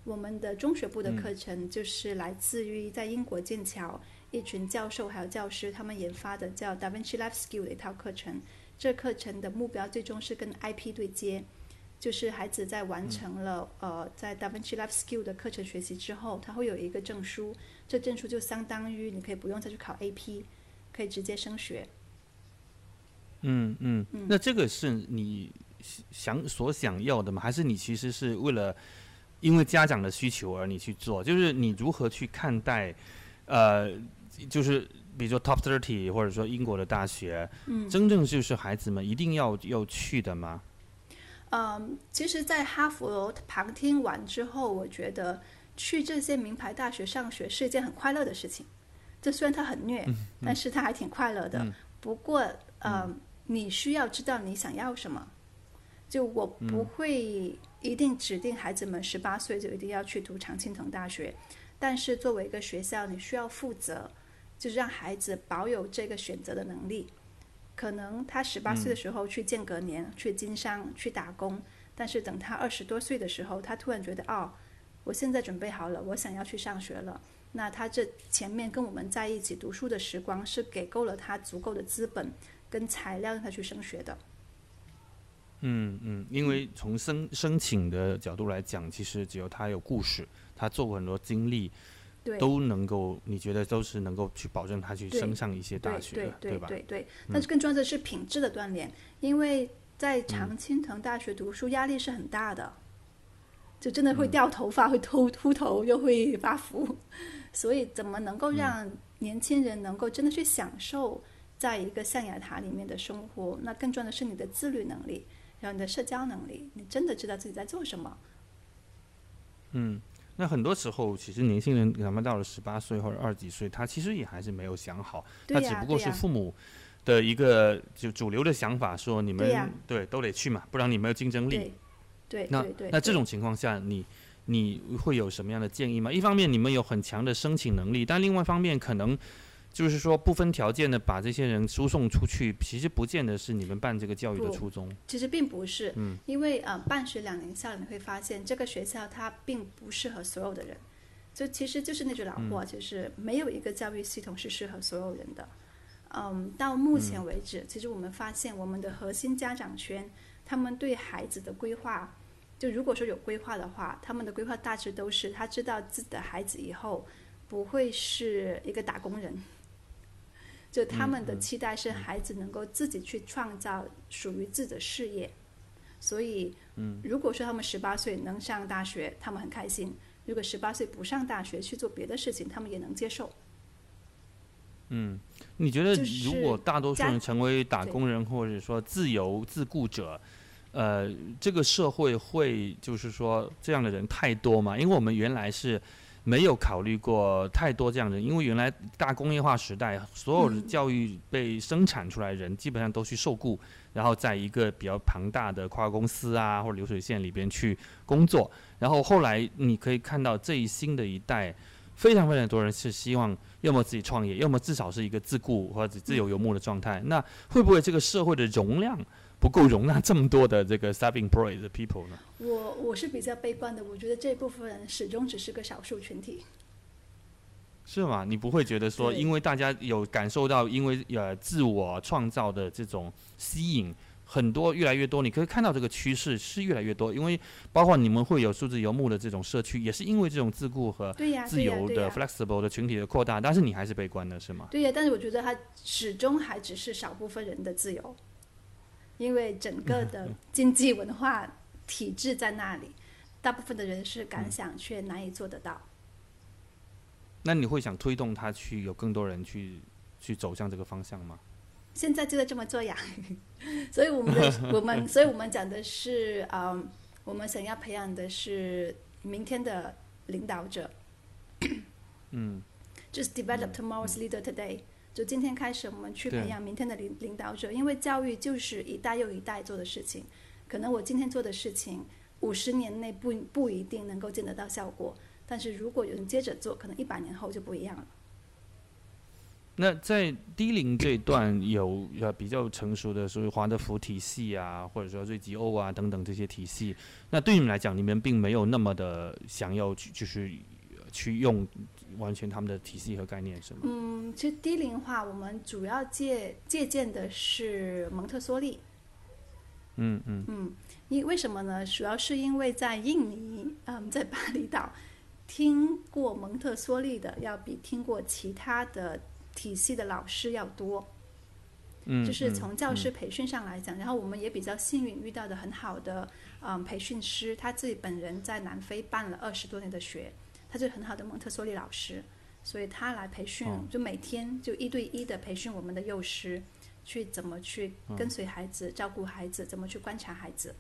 我们的中学部的课程就是来自于在英国剑桥一群教授还有教师他们研发的叫 Da Vinci Life Skill 的一套课程。这课程的目标最终是跟 IP 对接。就是孩子在完成了呃在 Da Vinci Life Skill 的课程学习之后，他会有一个证书，这证书就相当于你可以不用再去考 AP，可以直接升学。嗯嗯，那这个是你想所想要的吗？还是你其实是为了因为家长的需求而你去做？就是你如何去看待呃，就是比如说 Top Thirty 或者说英国的大学，嗯，真正就是孩子们一定要要去的吗？嗯，其实，在哈佛旁听完之后，我觉得去这些名牌大学上学是一件很快乐的事情。这虽然它很虐，但是它还挺快乐的。不过，嗯，你需要知道你想要什么。就我不会一定指定孩子们十八岁就一定要去读常青藤大学，但是作为一个学校，你需要负责，就是让孩子保有这个选择的能力。可能他十八岁的时候去间隔年去经商去打工，但是等他二十多岁的时候，他突然觉得哦，我现在准备好了，我想要去上学了。那他这前面跟我们在一起读书的时光是给够了他足够的资本跟材料让他去升学的。嗯嗯，因为从申申请的角度来讲，其实只要他有故事，他做过很多经历，对，都能够，你觉得都是能够去保证他去升上一些大学的，对对吧？对对，但是更重要的是品质的锻炼，因为在常青藤大学读书压力是很大的，就真的会掉头发，会秃秃头，又会发福，[LAUGHS] 所以怎么能够让年轻人能够真的去享受在一个象牙塔里面的生活？那更重要的是你的自律能力，然后你的社交能力，你真的知道自己在做什么。嗯，那很多时候，其实年轻人哪怕到了十八岁或者二十几岁，他其实也还是没有想好，他只不过是父母的一个就主流的想法，说你们对都得去嘛，不然你没有竞争力。对对那那这种情况下，你你会有什么样的建议吗？一方面你们有很强的申请能力，但另外一方面可能就是说不分条件的把这些人输送出去，其实不见得是你们办这个教育的初衷。其实并不是，嗯因为呃，办学两年下来，你会发现这个学校它并不适合所有的人，就其实就是那句老话，就是没有一个教育系统是适合所有人的。嗯，到目前为止，其实我们发现我们的核心家长圈，他们对孩子的规划，就如果说有规划的话，他们的规划大致都是他知道自己的孩子以后不会是一个打工人。就他们的期待是孩子能够自己去创造属于自己的事业，所以，嗯，如果说他们十八岁能上大学，他们很开心；如果十八岁不上大学去做别的事情，他们也能接受。嗯你觉得如果大多数人成为打工人或者说自由自雇者，呃，这个社会会就是说这样的人太多吗？因为我们原来是没有考虑过太多这样的人，因为原来大工业化时代，所有的嗯教育被生产出来的人基本上都去受雇，然后在一个比较庞大的跨国公司啊或者流水线里边去工作，然后后来你可以看到这一新的一代。非常非常多人是希望要么自己创业，要么至少是一个自雇或者自由游牧的状态。那会不会这个社会的容量不够容纳这么多的这个 self-employed 的 people 呢？我我是比较悲观的，我觉得这部分人始终只是个少数群体。是吗？你不会觉得说，因为大家有感受到，因为呃自我创造的这种吸引，很多越来越多，你可以看到这个趋势是越来越多。因为包括你们会有数字游牧的这种社区，也是因为这种自雇和自，由的，flexible 的群体的扩大，但是你还是悲观的是吗？对呀。但是我觉得它始终还只是少部分人的自由，因为整个的经济文化体制在那里，[LAUGHS] 大部分的人是敢想却难以做得到。那你会想推动他去有更多人去去走向这个方向吗？现在就在这么做呀，[LAUGHS] 所以我们的 [LAUGHS] 我们，所以我们讲的是，嗯，我们想要培养的是明天的领导者，嗯，，just develop tomorrow's leader today。就今天开始，我们去培养明天的领领导者，因为教育就是一代又一代做的事情。可能我今天做的事情，五十年内不不一定能够见得到效果，但是如果有人接着做，可能一百年后就不一样了。那在低龄这一段有呃比较成熟的，所以华德福体系啊，或者说瑞吉欧啊等等这些体系，那对你们来讲，你们并没有那么的想要去就是呃去用完全他们的体系和概念，是吗？嗯，其实低龄化我们主要借借鉴的是蒙特梭利。嗯嗯嗯，因为什么呢？主要是因为在印尼，嗯，在巴厘岛，听过蒙特梭利的要比听过其他的体系的老师要多。嗯，就是嗯从教师培训上来讲，然后我们也比较幸运遇到的很好的嗯培训师，他自己本人在南非办了二十多年的学，他是很好的蒙特梭利老师，所以他来培训，哦。就每天就一对一的培训我们的幼师，去怎么去跟随孩子、照顾孩子，怎么去观察孩子。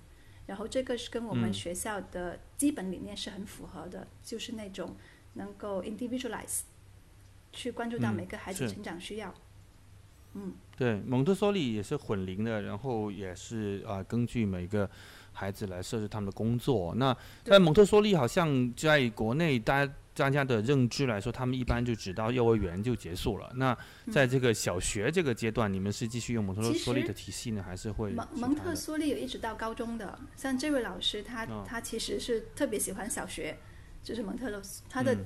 然后这个是跟我们嗯。学校的基本理念是很符合的，就是那种能够 individualize，去关注到嗯每个孩子成长需要。嗯，对，蒙特梭利也是混龄的，然后也是啊、根据每个孩子来设置他们的工作。那在蒙特梭利，好像在国内大家大家的认知来说，他们一般就只到幼儿园就结束了。那在这个小学这个阶段，你们是继续用蒙特梭利的体系呢，还是会蒙蒙特梭利有一直到高中的，像这位老师他、哦他其实是特别喜欢小学，就是蒙特梭他的嗯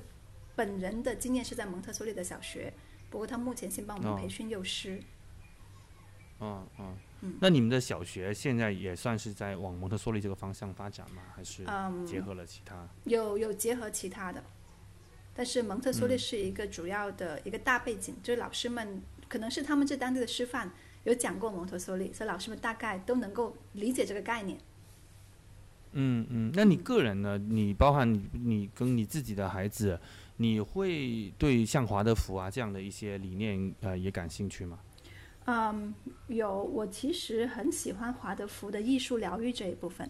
本人的经验是在蒙特梭利的小学，不过他目前先帮我们哦培训幼师。嗯嗯嗯那你们的小学现在也算是在往蒙特梭利这个方向发展吗？还是嗯，结合了其他？有有结合其他的，但是蒙特梭利是一个主要的一个大背景，就是老师们可能是他们这当地的师范有讲过蒙特梭利，所以老师们大概都能够理解这个概念。嗯嗯，那你个人呢？你包含你你跟你自己的孩子，你会对像华德福啊这样的一些理念呃也感兴趣吗？嗯，有，我其实很喜欢华德福的艺术疗愈这一部分，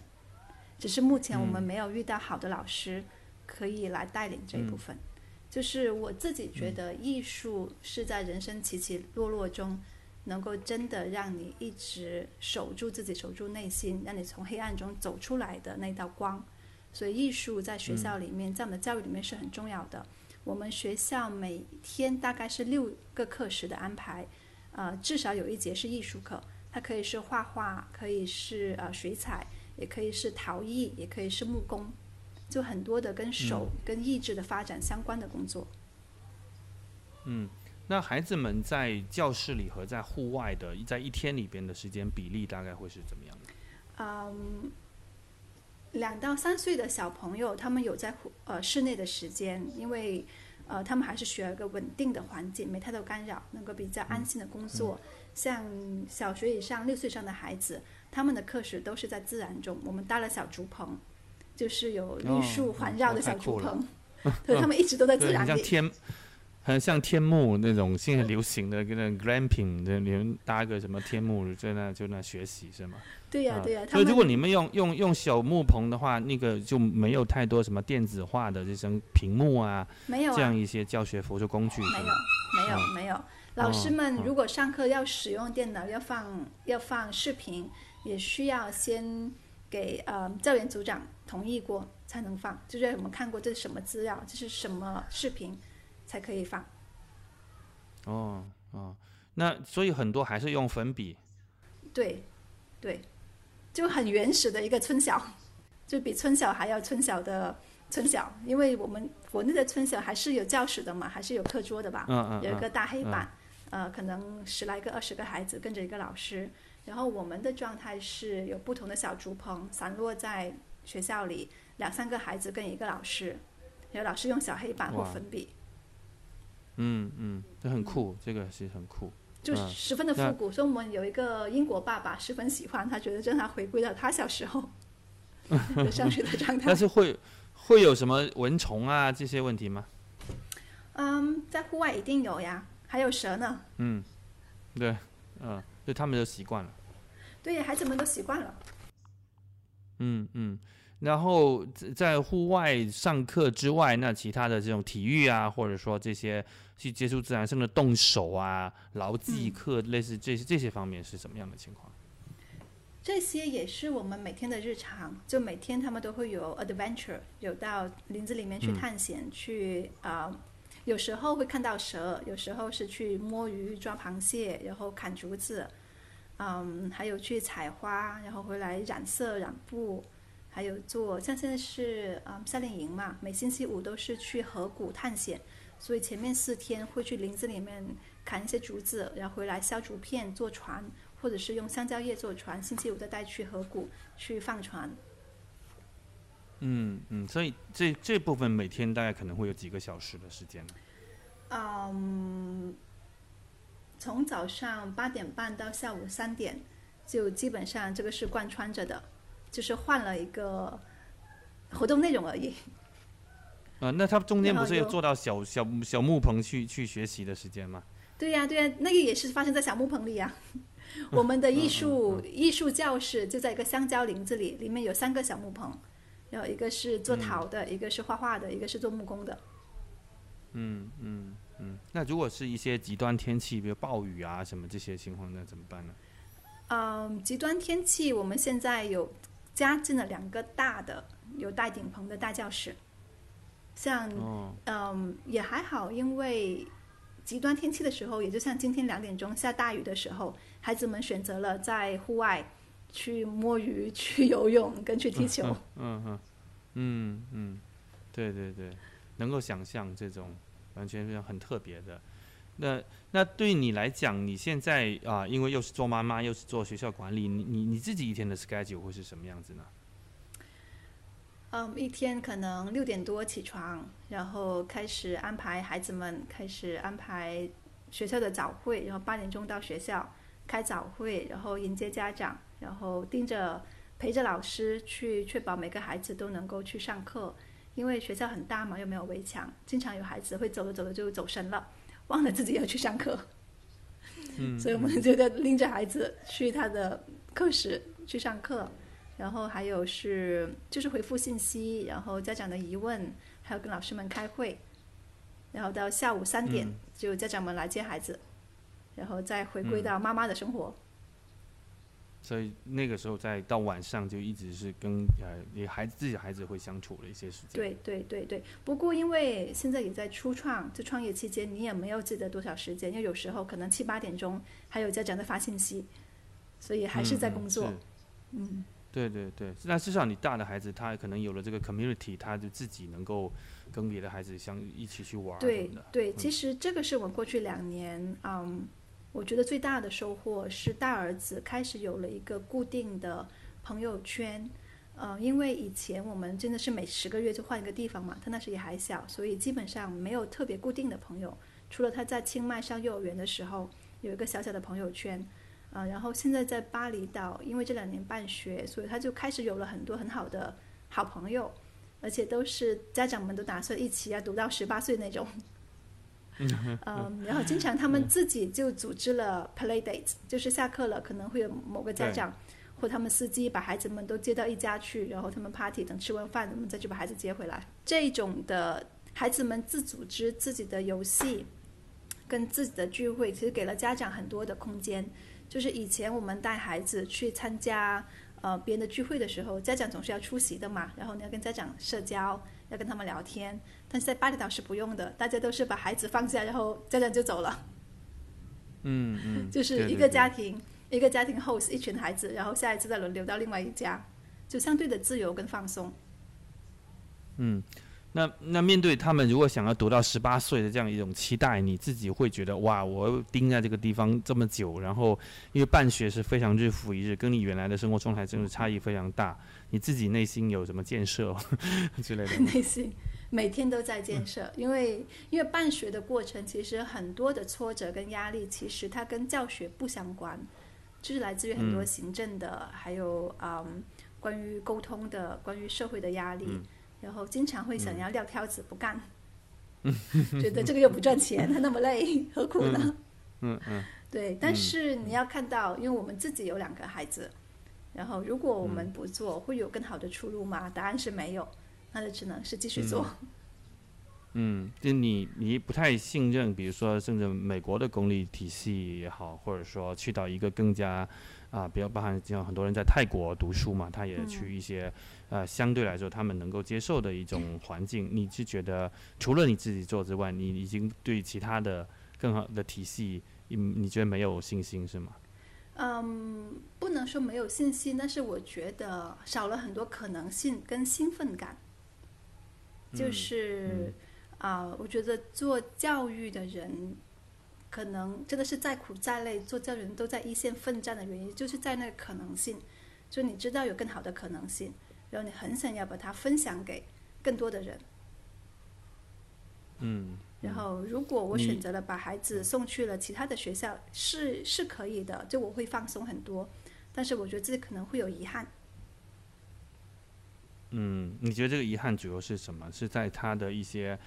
只是目前我们嗯没有遇到好的老师可以来带领这一部分。就是我自己觉得艺术是在人生起起落落中，能够真的让你一直守住自己，守住内心，让你从黑暗中走出来的那道光。所以艺术在学校里面，在我们的教育里面是很重要的。我们学校每天大概是六个课时的安排。呃，至少有一节是艺术课，它可以是画画，可以是呃水彩，也可以是陶艺，也可以是木工，就很多的跟手、跟意志的发展相关的工作。嗯，那孩子们在教室里和在户外的，在一天里边的时间比例大概会是怎么样的？嗯，两到三岁的小朋友，他们有在户呃室内的时间，因为呃他们还是需要一个稳定的环境，没太多干扰，能够比较安心的工作。像小学以上六岁以上的孩子，他们的课时都是在自然中，我们搭了小竹棚，就是有绿树哦环绕的小竹了棚，[LAUGHS] 对他们一直都在自，然里。像天，很像天幕那种现在流行的跟那 glamping 的，你们搭个什么天幕在那就那学习是吗？对呀、啊对呀、他所以如果你们用用用小木棚的话，那个就没有太多什么电子化的这种屏幕啊，没有啊这样，一些教学辅助工具。没有没有，没有。老师们哦如果上课要使用电脑，要放要放视频，也需要先给呃教研组长同意过才能放，就是我们看过这是什么资料，这是什么视频才可以放。哦哦，那所以很多还是用粉笔。对，对，就很原始的一个村小，[LAUGHS] 就比村小还要村小的村小，因为我们国内的村小还是有教室的嘛，还是有课桌的吧。嗯嗯嗯有一个大黑板，呃，可能十来个、二十个孩子跟着一个老师。然后我们的状态是有不同的小竹棚散落在学校里，两三个孩子跟一个老师，然后老师用小黑板或粉笔，嗯嗯，这很酷，这个是很酷。就嗯十分的复古。所以我们有一个英国爸爸十分喜欢，他觉得让他回归到他小时候 [LAUGHS] 的上学的状态但。是会会有什么蚊虫啊这些问题吗？嗯，在户外一定有呀，还有蛇呢。嗯，对，嗯，就他们都习惯了。对，孩子们都习惯了。嗯嗯，然后在在户外上课之外，那其他的这种体育啊，或者说这些去接触自然生的动手啊、劳技嗯课，类似这些这些方面是怎么样的情况？这些也是我们每天的日常，就每天他们都会有 adventure，有到林子里面去嗯探险，去啊、呃有时候会看到蛇，有时候是去摸鱼、抓螃蟹，然后砍竹子，嗯，还有去采花，然后回来染色、染布，还有做像现在是嗯夏令营嘛，每星期五都是去河谷探险，所以前面四天会去林子里面砍一些竹子，然后回来削竹片做船，或者是用香蕉叶做船，星期五再带去河谷去放船。嗯嗯，所以这这部分每天大概可能会有几个小时的时间呢。嗯，从早上八点半到下午三点，就基本上这个是贯穿着的，就是换了一个活动内容而已。啊、那他中间不是有做到小小小木棚去去学习的时间吗？对呀、对呀、那个也是发生在小木棚里呀、[LAUGHS] 我们的艺术、艺术教室就在一个香蕉林子里，里面有三个小木棚，然后一个是做陶的，一个是画画的，一个是做木工的。嗯嗯嗯，那如果是一些极端天气，比如暴雨啊什么这些情况，那怎么办呢？嗯，极端天气，我们现在有加进了两个大的有带顶棚的大教室，像嗯也还好，因为极端天气的时候，也就像今天两点钟下大雨的时候，孩子们选择了在户外去摸鱼、去游泳跟去踢球。嗯嗯嗯嗯，对对对，能够想象这种完全是很特别的。那那对你来讲，你现在啊，因为又是做妈妈，又是做学校管理，你你你自己一天的 schedule 会是什么样子呢？嗯，一天可能六点多起床，然后开始安排孩子们，开始安排学校的早会，然后八点钟到学校开早会，然后迎接家长，然后盯着陪着老师去确保每个孩子都能够去上课，因为学校很大嘛，又没有围墙，经常有孩子会走着走着就走神了。忘了自己要去上课，所以我们就得拎着孩子去他的课室去上课，然后还有是就是回复信息，然后家长的疑问，还有跟老师们开会，然后到下午三点就家长们来接孩子，然后再回归到妈妈的生活。所以那个时候，在到晚上就一直是跟呃你孩子自己孩子会相处的一些时间。对对对对。不过因为现在也在初创，就创业期间，你也没有记得多少时间，因为有时候可能七八点钟还有家长在发信息，所以还是在工作。嗯。对对对，那至少你大的孩子，他可能有了这个 community，他就自己能够跟别的孩子相一起去玩。对对，其实这个是我过去两年嗯。我觉得最大的收获是大儿子开始有了一个固定的朋友圈，呃，因为以前我们真的是每十个月就换一个地方嘛，他那时也还小，所以基本上没有特别固定的朋友，除了他在清迈上幼儿园的时候有一个小小的朋友圈，啊，然后现在在巴厘岛，因为这两年办学，所以他就开始有了很多很好的好朋友，而且都是家长们都打算一起要读到十八岁那种。嗯，然后经常他们自己就组织了 play date，就是下课了可能会有某个家长或他们司机把孩子们都接到一家去，然后他们 party 等吃完饭，我们再去把孩子接回来。这种的孩子们自组织自己的游戏跟自己的聚会，其实给了家长很多的空间。就是以前我们带孩子去参加呃别人的聚会的时候，家长总是要出席的嘛，然后你要跟家长社交。要跟他们聊天，但是在巴厘岛是不用的，大家都是把孩子放下，然后家长就走了。嗯嗯，[LAUGHS] 就是一个家庭，一个家庭 host 一群孩子，然后下一次再轮流到另外一家，就相对的自由跟放松。嗯。那那面对他们，如果想要读到十八岁的这样一种期待，你自己会觉得哇，我盯在这个地方这么久，然后因为办学是非常日复一日，跟你原来的生活状态真的差异非常大。你自己内心有什么建设 [LAUGHS] 之类的？[LAUGHS] 内心每天都在建设，因为因为办学的过程其实很多的挫折跟压力，其实它跟教学不相关，就是来自于很多行政的，还有嗯关于沟通的，关于社会的压力。然后经常会想要撂挑子不干，[LAUGHS] 觉得这个又不赚钱，他那么累，何苦呢？嗯嗯。[LAUGHS] 对，但是你要看到，因为我们自己有两个孩子，然后如果我们不做，会有更好的出路吗？答案是没有，那就只能是继续做。嗯，就你你不太信任，比如说甚至美国的公立体系也好，或者说去到一个更加啊，比较包含像很多人在泰国读书嘛，他也去一些。呃，相对来说，他们能够接受的一种环境，你是觉得除了你自己做之外，你已经对其他的更好的体系，你你觉得没有信心是吗？嗯，不能说没有信心，但是我觉得少了很多可能性跟兴奋感。就是啊，我觉得做教育的人，可能真的是再苦再累，做教育人都在一线奋战的原因，就是在那个可能性，就你知道有更好的可能性。然后你很想要把它分享给更多的人，嗯。然后如果我选择了把孩子送去了其他的学校，是是可以的，就我会放松很多。但是我觉得自己可能会有遗憾。嗯，你觉得这个遗憾主要是什么？是在他的一些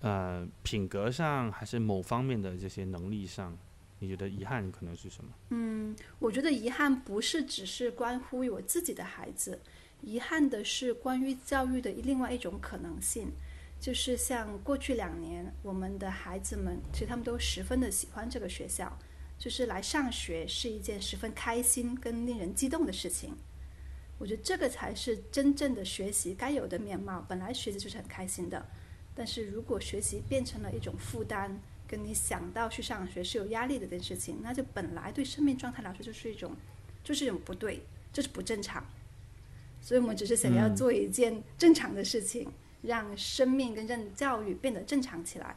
呃品格上，还是某方面的这些能力上？你觉得遗憾可能是什么？嗯，我觉得遗憾不是只是关乎于我自己的孩子。遗憾的是，关于教育的另外一种可能性，就是像过去两年，我们的孩子们其实他们都十分的喜欢这个学校，就是来上学是一件十分开心跟令人激动的事情。我觉得这个才是真正的学习该有的面貌。本来学习就是很开心的，但是如果学习变成了一种负担，跟你想到去上学是有压力的这件事情，那就本来对生命状态来说就是一种，就是一种不对，就是不正常。所以我们只是想要做一件正常的事情，让生命跟让教育变得正常起来。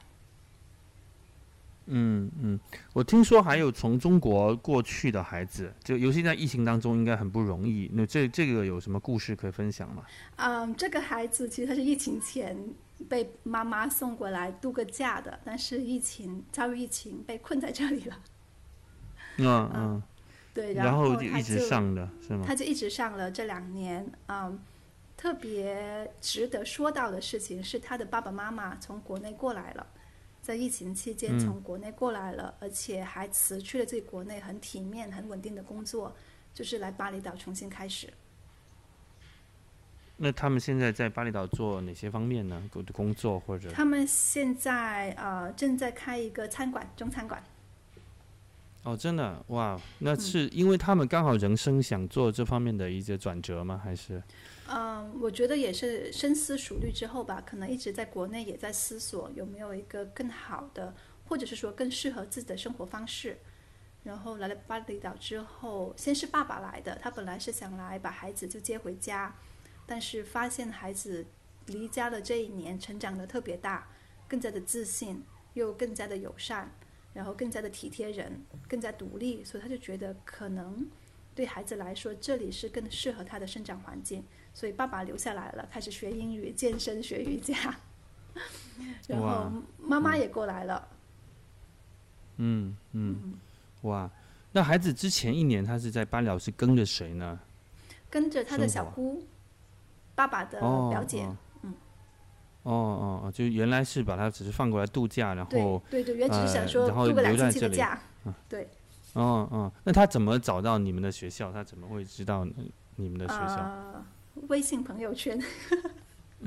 嗯嗯，我听说还有从中国过去的孩子，就尤其在疫情当中，应该很不容易。那这这个有什么故事可以分享吗？嗯，这个孩子其实他是疫情前被妈妈送过来度个假的，但是疫情遭遇疫情被困在这里了。嗯嗯，对，然后就一直上的是吗？他就一直上了这两年。嗯，特别值得说到的事情是，他的爸爸妈妈从国内过来了。在疫情期间从国内过来了，而且还辞去了自己国内很体面、很稳定的工作，就是来巴厘岛重新开始。那他们现在在巴厘岛做哪些方面呢？工工作或者？他们现在呃正在开一个餐馆，中餐馆。哦，真的哇！那是因为他们刚好人生想做这方面的一些转折吗？还是？嗯，我觉得也是深思熟虑之后吧，可能一直在国内也在思索有没有一个更好的，或者是说更适合自己的生活方式。然后来了巴厘岛之后，先是爸爸来的，他本来是想来把孩子就接回家，但是发现孩子离家的这一年成长的特别大，更加的自信，又更加的友善，然后更加的体贴人，更加独立，所以他就觉得可能对孩子来说，这里是更适合他的生长环境。所以爸爸留下来了，开始学英语、健身、学瑜伽，然后妈妈也过来了。嗯嗯，哇！那孩子之前一年他是在巴厘是跟着谁呢？跟着他的小姑，爸爸的表姐。嗯。哦哦哦，就原来是把他只是放过来度假，然后对对，原只是想说度个两星期的假。对。哦哦，那他怎么找到你们的学校？他怎么会知道你们的学校？微信朋友圈，[LAUGHS]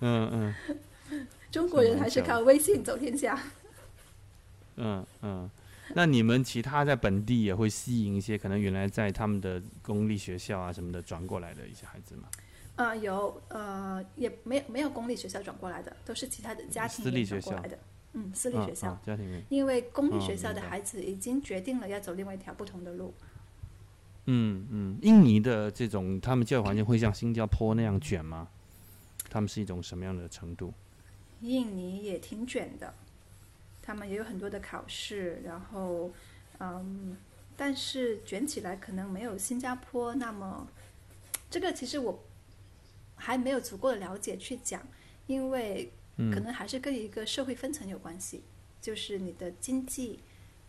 嗯嗯，中国人还是靠微信走天下。嗯嗯，那你们其他在本地也会吸引一些可能原来在他们的公立学校啊什么的转过来的一些孩子吗？啊，有呃，也没有没有公立学校转过来的，都是其他的家庭私立学校来的。嗯，私立学校家庭因为公立学校的孩子已经决定了要走另外一条不同的路。嗯嗯嗯，印尼的这种他们教育环境会像新加坡那样卷吗？他们是一种什么样的程度？印尼也挺卷的，他们也有很多的考试，然后嗯，但是卷起来可能没有新加坡那么。这个其实我还没有足够的了解去讲，因为可能还是跟一个社会分层有关系，就是你的经济、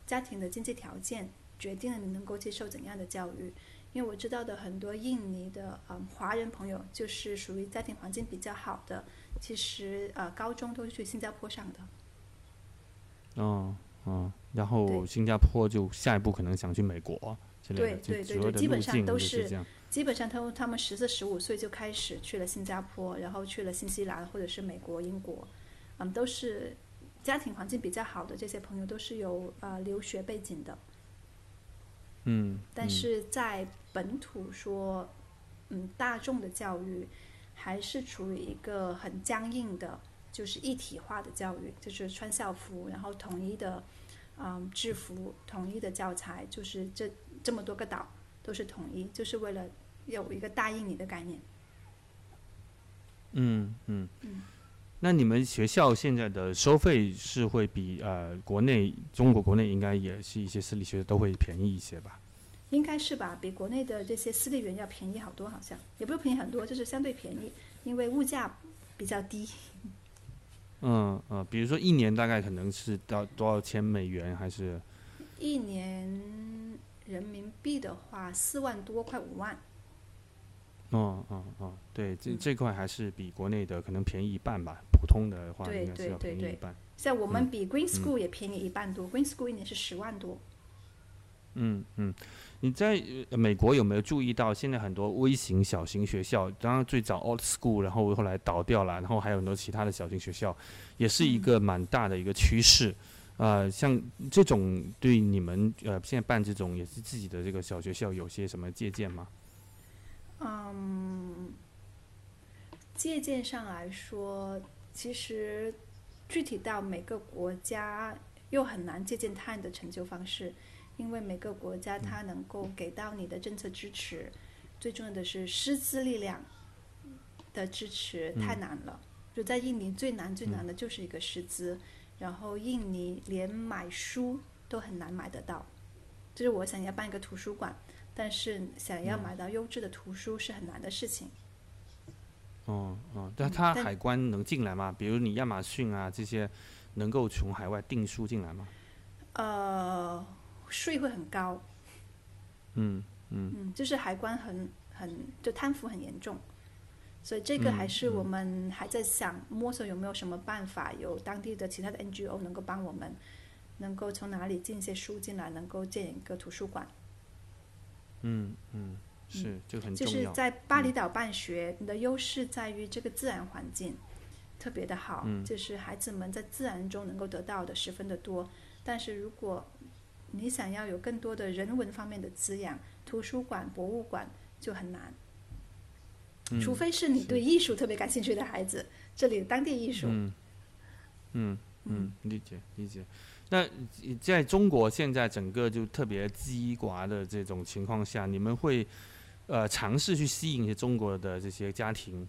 家庭的经济条件。决定了你能够接受怎样的教育，因为我知道的很多印尼的嗯华人朋友，就是属于家庭环境比较好的，其实呃高中都是去新加坡上的。哦嗯，然后新加坡就下一步可能想去美国之类的，对对对，基本上都是基本上他他们十四十五岁就开始去了新加坡，然后去了新西兰或者是美国、英国，嗯，都是家庭环境比较好的这些朋友都是有呃留学背景的。嗯，但是在本土说，嗯，大众的教育还是处于一个很僵硬的，就是一体化的教育，就是穿校服，然后统一的，嗯，制服，统一的教材，就是这这么多个岛都是统一，就是为了有一个大印尼的概念。嗯嗯。嗯，那你们学校现在的收费是会比呃国内中国国内应该也是一些私立学校都会便宜一些吧？应该是吧，比国内的这些私立园要便宜好多，好像也不是便宜很多，就是相对便宜，因为物价比较低。嗯嗯，比如说一年大概可能是到多少钱美元还是？一年人民币的话，四万多，快五万。哦哦哦，对，这这块还是比国内的可能便宜一半吧。普通的话应该是要便宜一半。像我们比 Green School 也便宜一半多，Green School 一年是十万多。嗯嗯，你在美国有没有注意到，现在很多微型小型学校，当然最早 old school，然后后来倒掉了，然后还有很多其他的小型学校，也是一个蛮大的一个趋势。呃，像这种对你们呃现在办这种也是自己的这个小学校，有些什么借鉴吗？嗯，借鉴上来说，其实具体到每个国家又很难借鉴他人的成就方式。因为每个国家它能够给到你的政策支持，最重要的是师资力量的支持太难了。就在印尼最难最难的就是一个师资，然后印尼连买书都很难买得到。就是我想要办一个图书馆，但是想要买到优质的图书是很难的事情。哦哦，但它海关能进来吗？比如你亚马逊啊这些，能够从海外订书进来吗？呃。税会很高，嗯嗯嗯，就是海关很很就贪腐很严重，所以这个还是我们还在想摸索有没有什么办法，有当地的其他的 NGO 能够帮我们，能够从哪里进一些书进来，能够建一个图书馆。嗯嗯，是这个很重要。就是在巴厘岛办学，你的优势在于这个自然环境特别的好，就是孩子们在自然中能够得到的十分的多，但是如果你想要有更多的人文方面的滋养，图书馆、博物馆就很难，除非是你对艺术特别感兴趣的孩子，这里当地艺术。嗯嗯嗯，理解理解。那在中国现在整个就特别激寡的这种情况下，你们会呃尝试去吸引一些中国的这些家庭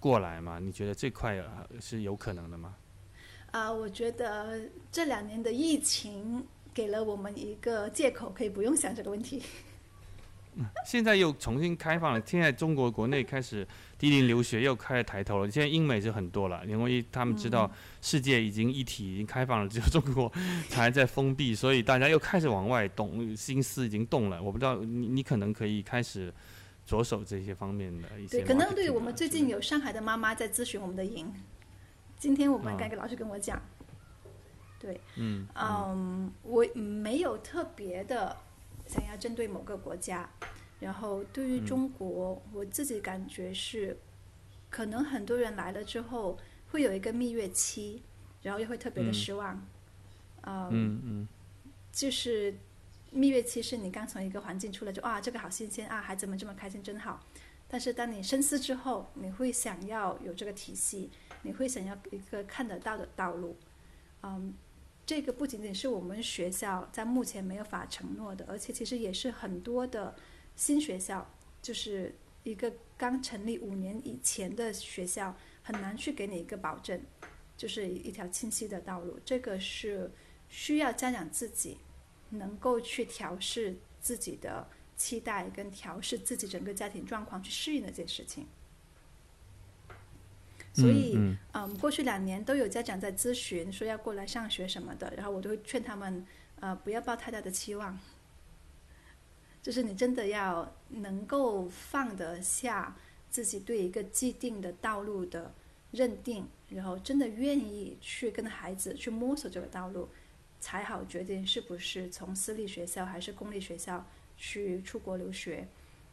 过来吗？你觉得这块是有可能的吗？啊，我觉得这两年的疫情。给了我们一个借口，可以不用想这个问题。现在又重新开放了，现在中国国内开始低龄留学又开始抬头了。现在英美是很多了，因为他们知道世界已经一体，已经开放了，只有中国才在封闭，所以大家又开始往外动，心思已经动了。我不知道你，你可能可以开始着手这些方面的一些。对，可能对我们最近有上海的妈妈在咨询我们的营，今天我们该给老师跟我讲。对，嗯嗯，我没有特别的想要针对某个国家，然后对于中国，我自己感觉是，可能很多人来了之后会有一个蜜月期，然后又会特别的失望，嗯嗯，就是蜜月期是你刚从一个环境出来就啊这个好新鲜啊孩子们这么开心真好，但是当你深思之后，你会想要有这个体系，你会想要一个看得到的道路，嗯。这个不仅仅是我们学校在目前没有法承诺的，而且其实也是很多的新学校，就是一个刚成立五年以前的学校，很难去给你一个保证，就是一条清晰的道路。这个是需要家长自己能够去调试自己的期待，跟调试自己整个家庭状况去适应的一件事情。所以，嗯，过去两年都有家长在咨询，说要过来上学什么的，然后我都会劝他们，呃，不要抱太大的期望。就是你真的要能够放得下自己对一个既定的道路的认定，然后真的愿意去跟孩子去摸索这个道路，才好决定是不是从私立学校还是公立学校去出国留学。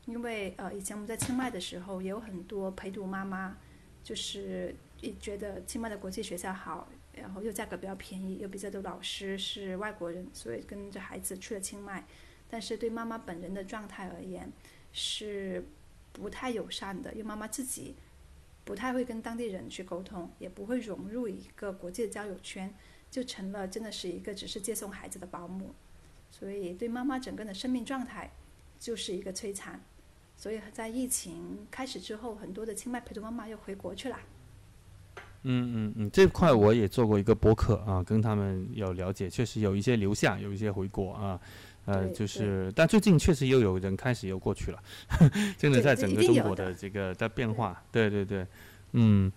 因为，呃，以前我们在清迈的时候，也有很多陪读妈妈。就是也觉得清迈的国际学校好，然后又价格比较便宜，又比较多老师是外国人，所以跟着孩子去了清迈。但是对妈妈本人的状态而言，是不太友善的，因为妈妈自己不太会跟当地人去沟通，也不会融入一个国际的交友圈，就成了真的是一个只是接送孩子的保姆。所以对妈妈整个的生命状态就是一个摧残。所以在疫情开始之后，很多的清迈陪读妈妈又回国去了。嗯嗯嗯，这块我也做过一个博客啊，跟他们有了解，确实有一些留下，有一些回国啊，呃，就是，但最近确实又有人开始又过去了，[LAUGHS] 真的在整个中国的这个在变化，对对对。嗯，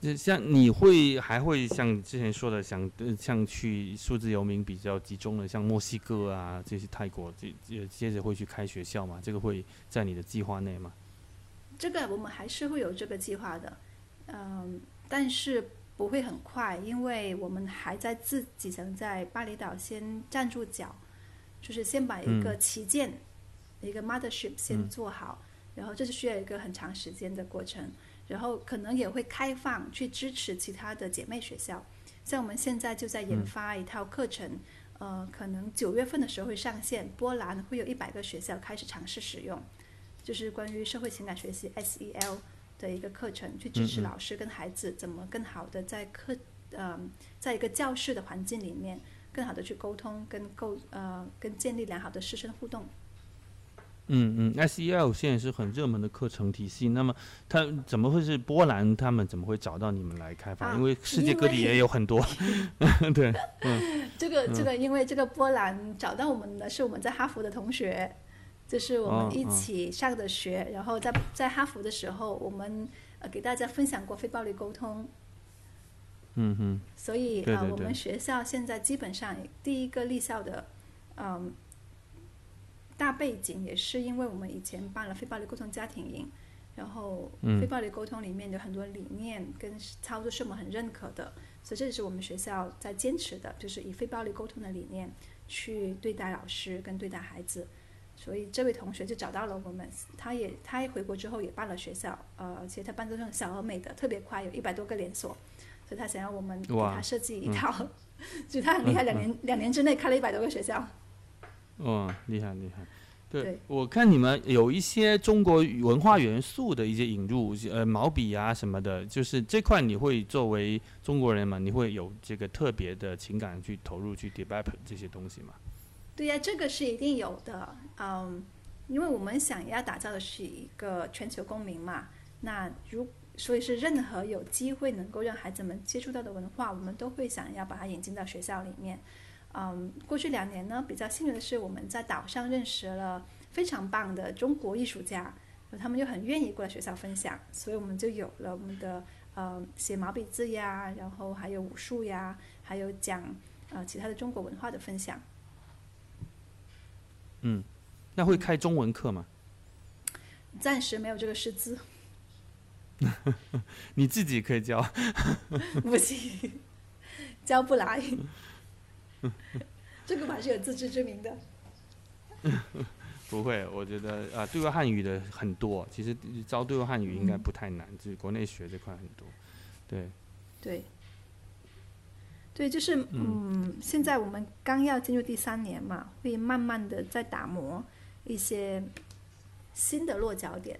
对，像你会还会像之前说的，想像去数字游民比较集中的，像墨西哥啊这些泰国，这接接着会去开学校嘛？这个会在你的计划内吗？这个我们还是会有这个计划的，嗯，但是不会很快，因为我们还在自己想在巴厘岛先站住脚，就是先把一个旗舰、一个 mothership 先做好，然后这是需要一个很长时间的过程，然后可能也会开放去支持其他的姐妹学校。像我们现在就在研发一套课程，呃，可能九月份的时候会上线，波兰会有一百个学校开始尝试使用，就是关于社会情感学习 SEL 的一个课程，去支持老师跟孩子怎么更好的在课，嗯，在一个教室的环境里面。更好的去沟通，跟构呃，跟建立良好的师生互动。嗯嗯，SEL 现在是很热门的课程体系。那么，它怎么会是波兰？他们怎么会找到你们来开发？因为世界各地也有很多。[LAUGHS] 对，[LAUGHS] 嗯。这个这个，因为这个波兰找到我们的是我们在哈佛的同学，就是我们一起上的学。然后在在哈佛的时候，我们呃给大家分享过非暴力沟通。嗯哼，所以啊，我们学校现在基本上第一个立校的，嗯，大背景也是因为我们以前办了非暴力沟通家庭营，然后非暴力沟通里面有很多理念跟操作是我们很认可的，所以这也是我们学校在坚持的，就是以非暴力沟通的理念去对待老师跟对待孩子，所以这位同学就找到了我们，他也他一回国之后也办了学校，呃，而且他办的是小而美的，特别快，有一百多个连锁。所以他想要我们给他设计一套，[LAUGHS] 就他很厉害，两年两年之内开了一百多个学校。哇，厉害厉害！对，我看你们有一些中国文化元素的一些引入，呃，毛笔啊什么的，就是这块你会作为中国人嘛，你会有这个特别的情感去投入去 develop 这些东西吗？对呀，这个是一定有的，嗯，因为我们想要打造的是一个全球公民嘛，那如。所以是任何有机会能够让孩子们接触到的文化，我们都会想要把它引进到学校里面。嗯，过去两年呢，比较幸运的是我们在岛上认识了非常棒的中国艺术家，他们就很愿意过来学校分享，所以我们就有了我们的呃写毛笔字呀，然后还有武术呀，还有讲呃其他的中国文化的分享。嗯，那会开中文课吗？暂时没有这个师资。[LAUGHS] 你自己可以教，[LAUGHS] 不行，教不来。[LAUGHS] 这个还是有自知之明的。[LAUGHS] 不会，我觉得啊，对外汉语的很多，其实招对外汉语应该不太难，就是国内学这块很多。对，对，对，就是嗯，现在我们刚要进入第三年嘛，会慢慢的在打磨一些新的落脚点。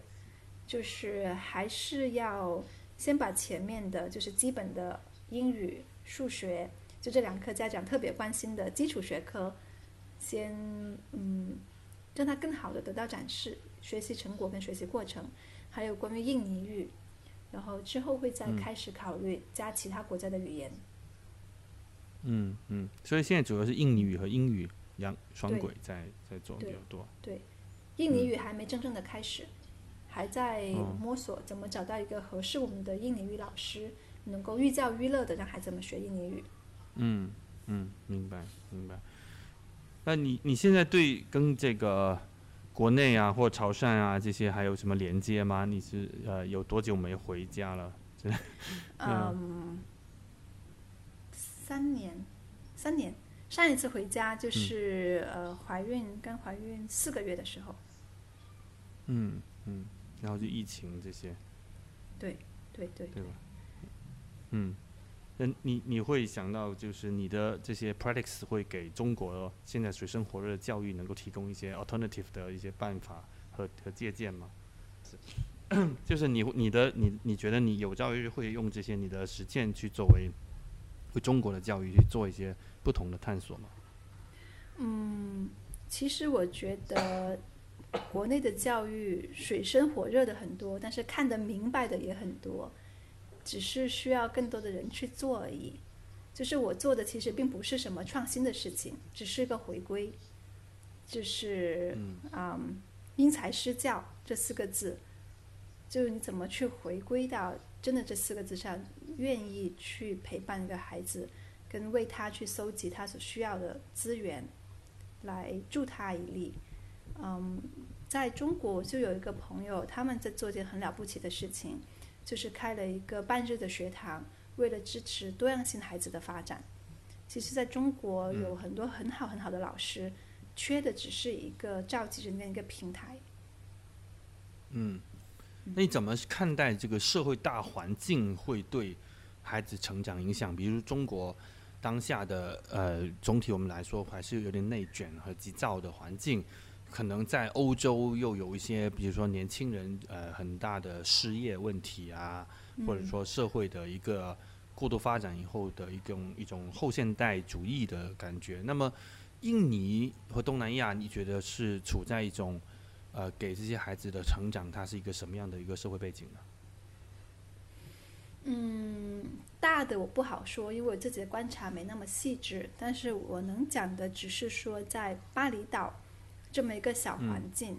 就是还是要先把前面的，就是基本的英语、数学，就这两科家长特别关心的基础学科，先嗯，让他更好的得到展示，学习成果跟学习过程，还有关于印尼语，然后之后会再开始考虑加其他国家的语言。嗯嗯，所以现在主要是印尼语和英语两双轨在在做比较多。对，印尼语还没真正的开始。还在摸索怎么找到一个合适我们的印尼语老师，能够寓教于乐的让孩子们学印尼语。嗯嗯，明白明白。那你你现在对跟这个国内啊或潮汕啊这些还有什么连接吗？你是呃有多久没回家了？[LAUGHS] 嗯，三年，三年。上一次回家就是呃怀孕刚怀孕四个月的时候。嗯嗯。然后就疫情这些，对对对，对吧？嗯，那你你会想到，就是你的这些 practice 会给中国现在水深火热的教育能够提供一些 alternative 的一些办法和和借鉴吗？[COUGHS] 就是你你的你你觉得你有朝一日会用这些你的实践去作为为中国的教育去做一些不同的探索吗？嗯，其实我觉得。国内的教育水深火热的很多，但是看得明白的也很多，只是需要更多的人去做而已。就是我做的其实并不是什么创新的事情，只是个回归，就是嗯，因材施教这四个字，就是你怎么去回归到真的这四个字上，愿意去陪伴一个孩子，跟为他去搜集他所需要的资源，来助他一力。嗯，在中国就有一个朋友，他们在做一件很了不起的事情，就是开了一个半日的学堂，为了支持多样性孩子的发展。其实，在中国有很多很好很好的老师，缺的只是一个召集人的一个平台。嗯，那你怎么看待这个社会大环境会对孩子成长影响？比如中国当下的呃，总体我们来说还是有点内卷和急躁的环境，可能在欧洲又有一些，比如说年轻人呃很大的失业问题啊，或者说社会的一个过度发展以后的一种一种后现代主义的感觉。那么印尼和东南亚，你觉得是处在一种？呃，给这些孩子的成长，它是一个什么样的一个社会背景呢？嗯，大的我不好说，因为我自己的观察没那么细致。但是我能讲的只是说，在巴厘岛这么一个小环境，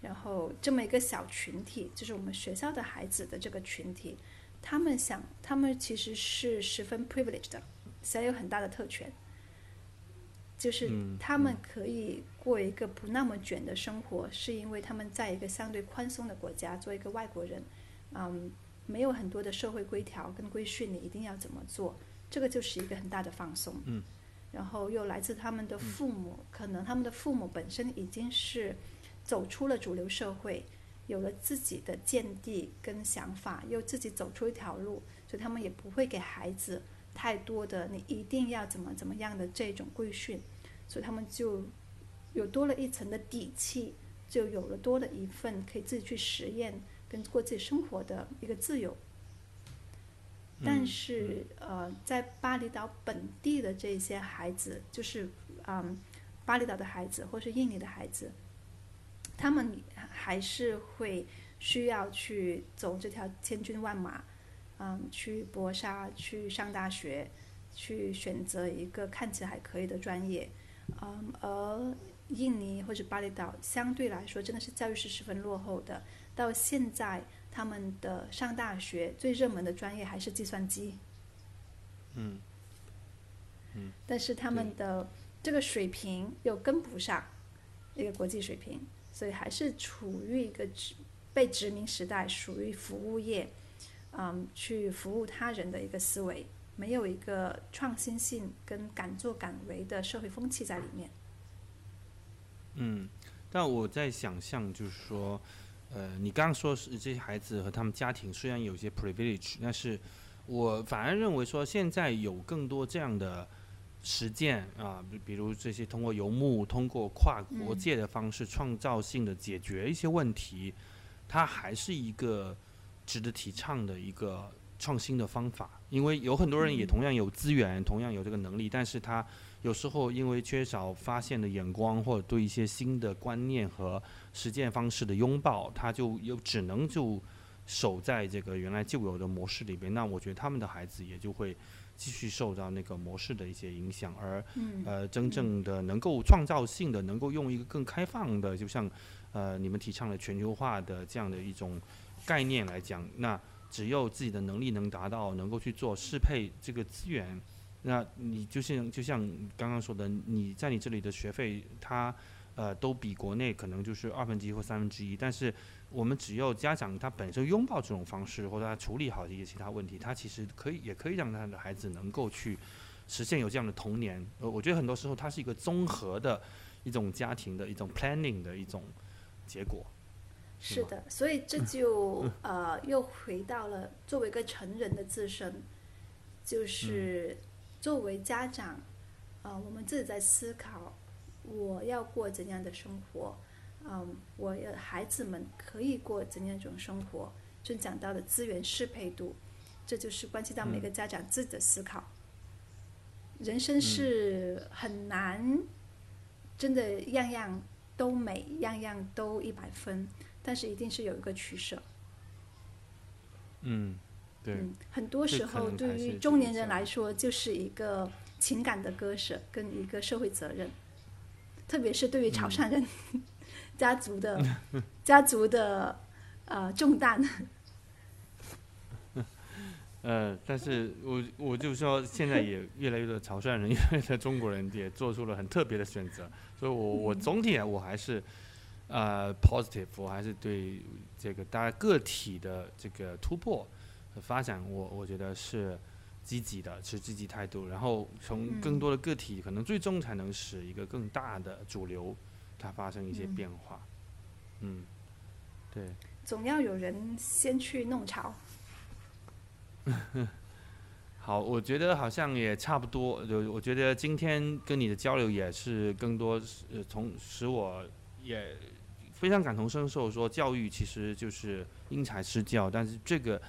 然后这么一个小群体，就是我们学校的孩子的这个群体，他们想，他们其实是十分 privileged 的，享有很大的特权。就是他们可以过一个不那么卷的生活，是因为他们在一个相对宽松的国家，做一个外国人，嗯，没有很多的社会规条跟规训，你一定要怎么做，这个就是一个很大的放松。嗯，然后又来自他们的父母，可能他们的父母本身已经是走出了主流社会，有了自己的见地跟想法，又自己走出一条路，所以他们也不会给孩子太多的你一定要怎么怎么样的这种规训。所以他们就有多了一层的底气，就有了多了一份可以自己去实验跟过自己生活的一个自由。但是呃，在巴厘岛本地的这些孩子，就是嗯，巴厘岛的孩子或是印尼的孩子，他们还是会需要去走这条千军万马，嗯，去搏杀，去上大学，去选择一个看起来还可以的专业。嗯，而印尼或者巴厘岛相对来说，真的是教育是十分落后的。到现在，他们的上大学最热门的专业还是计算机。嗯。嗯。但是他们的这个水平又跟不上一个国际水平，所以还是处于一个殖被殖民时代，属于服务业，嗯，去服务他人的一个思维。没有一个创新性跟敢作敢为的社会风气在里面。嗯，但我在想象，就是说，呃，你刚刚说是这些孩子和他们家庭虽然有些 privilege，但是我反而认为说，现在有更多这样的实践啊，比比如这些通过游牧、通过跨国界的方式，创造性的解决一些问题，它还是一个值得提倡的一个。创新的方法，因为有很多人也同样有资源，同样有这个能力，但是他有时候因为缺少发现的眼光，或者对一些新的观念和实践方式的拥抱，他就又只能就守在这个原来旧有的模式里边。那我觉得他们的孩子也就会继续受到那个模式的一些影响，而呃，真正的能够创造性的，能够用一个更开放的，就像呃你们提倡的全球化的这样的一种概念来讲，那。只有自己的能力能达到，能够去做适配这个资源，那你就像就像刚刚说的，你在你这里的学费，它呃都比国内可能就是二分之一或三分之一。但是我们只要家长他本身拥抱这种方式，或者他处理好一些其他问题，他其实可以也可以让他的孩子能够去实现有这样的童年。呃，我觉得很多时候它是一个综合的一种家庭的一种 planning 的一种结果。是的，所以这就呃又回到了作为一个成人的自身，就是作为家长，呃，我们自己在思考我要过怎样的生活，嗯，我要孩子们可以过怎样一种生活，就讲到的资源适配度，这就是关系到每个家长自己的思考。人生是很难，真的样样都美，样样都一百分。但是一定是有一个取舍。嗯，对。嗯，很多时候对于中年人来说，就是一个情感的割舍跟一个社会责任，特别是对于潮汕人 [LAUGHS] 家族的 [LAUGHS] 家族的呃重担。[LAUGHS] 呃，但是我我就说，现在也越来越多潮汕人，越来越多中国人也做出了很特别的选择，所以我我总体我还是。呃，positive，我还是对这个大家个体的这个突破和发展，我我觉得是积极的，持积极态度，然后从更多的个体，可能最终才能使一个更大的主流它发生一些变化。嗯，对。总要有人先去弄潮。[LAUGHS] 好，我觉得好像也差不多。就我觉得今天跟你的交流也是更多，呃，从使我也非常感同身受。说教育其实就是因材施教，但是这个。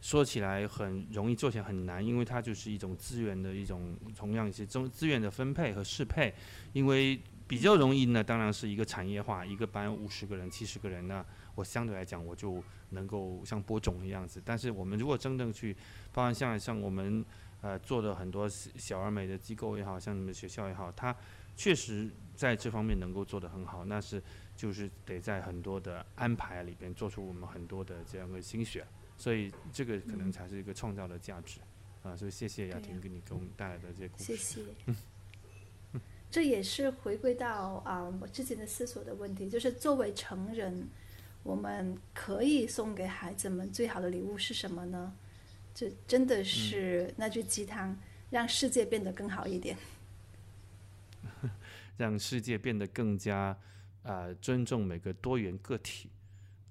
说起来很容易，做起来很难，因为它就是一种资源的一种同样一些资资源的分配和适配。因为比较容易呢，当然是一个产业化，一个班五十个人、七十个人呢，我相对来讲我就能够像播种的样子。但是我们如果真正去，包含像像我们呃做的很多小而美的机构也好像你们学校也好，它确实在这方面能够做得很好，那是就是得在很多的安排里边做出我们很多的这样的心血。所以这个可能才是一个创造的价值，啊，所以谢谢雅婷给你给我们带来的这些故事。谢谢。[LAUGHS] 这也是回归到啊，我之前的思索的问题，就是作为成人，我们可以送给孩子们最好的礼物是什么呢？这真的是那句鸡汤，让世界变得更好一点，[LAUGHS] 让世界变得更加啊尊重每个多元个体。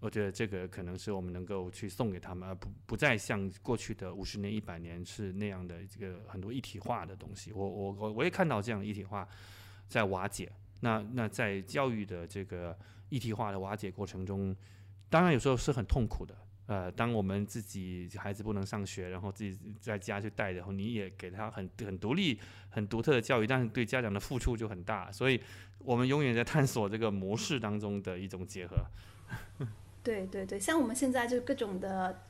我觉得这个可能是我们能够去送给他们，而不不再像过去的五十年、一百年是那样的这个很多一体化的东西。我我我我也看到这样一体化在瓦解。那那在教育的这个一体化的瓦解过程中，当然有时候是很痛苦的。呃，当我们自己孩子不能上学，然后自己在家去带，然后你也给他很很独立、很独特的教育，但是对家长的付出就很大。所以我们永远在探索这个模式当中的一种结合。对对对，像我们现在就各种的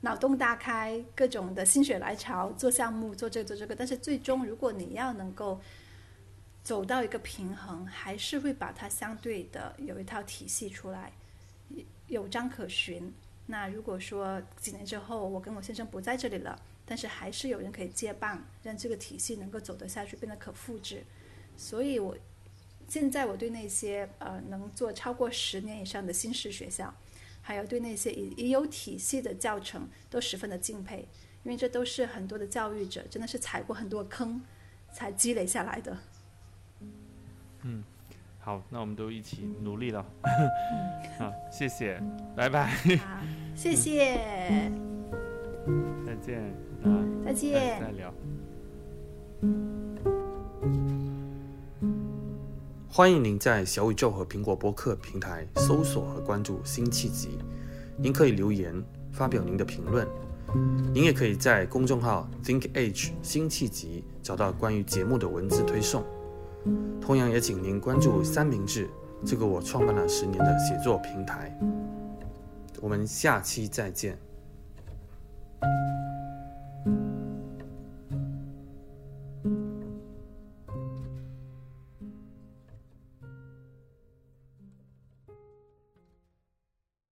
脑洞大开，各种的心血来潮做项目，做这个做这个，但是最终如果你要能够走到一个平衡，还是会把它相对的有一套体系出来，有章可循。那如果说几年之后我跟我先生不在这里了，但是还是有人可以接棒，让这个体系能够走得下去，变得可复制。所以我现在我对那些呃能做超过十年以上的新式学校。还有对那些已已有体系的教程都十分的敬佩，因为这都是很多的教育者真的是踩过很多坑才积累下来的。嗯，好，那我们都一起努力了。[LAUGHS] 好，谢谢，拜拜。好，谢谢。再见。啊，再见。再聊。欢迎您在小宇宙和苹果播客平台搜索和关注辛弃疾。您可以留言发表您的评论。您也可以在公众号 Think Age 新契机找到关于节目的文字推送。同样也请您关注三明治这个我创办了十年的写作平台。我们下期再见。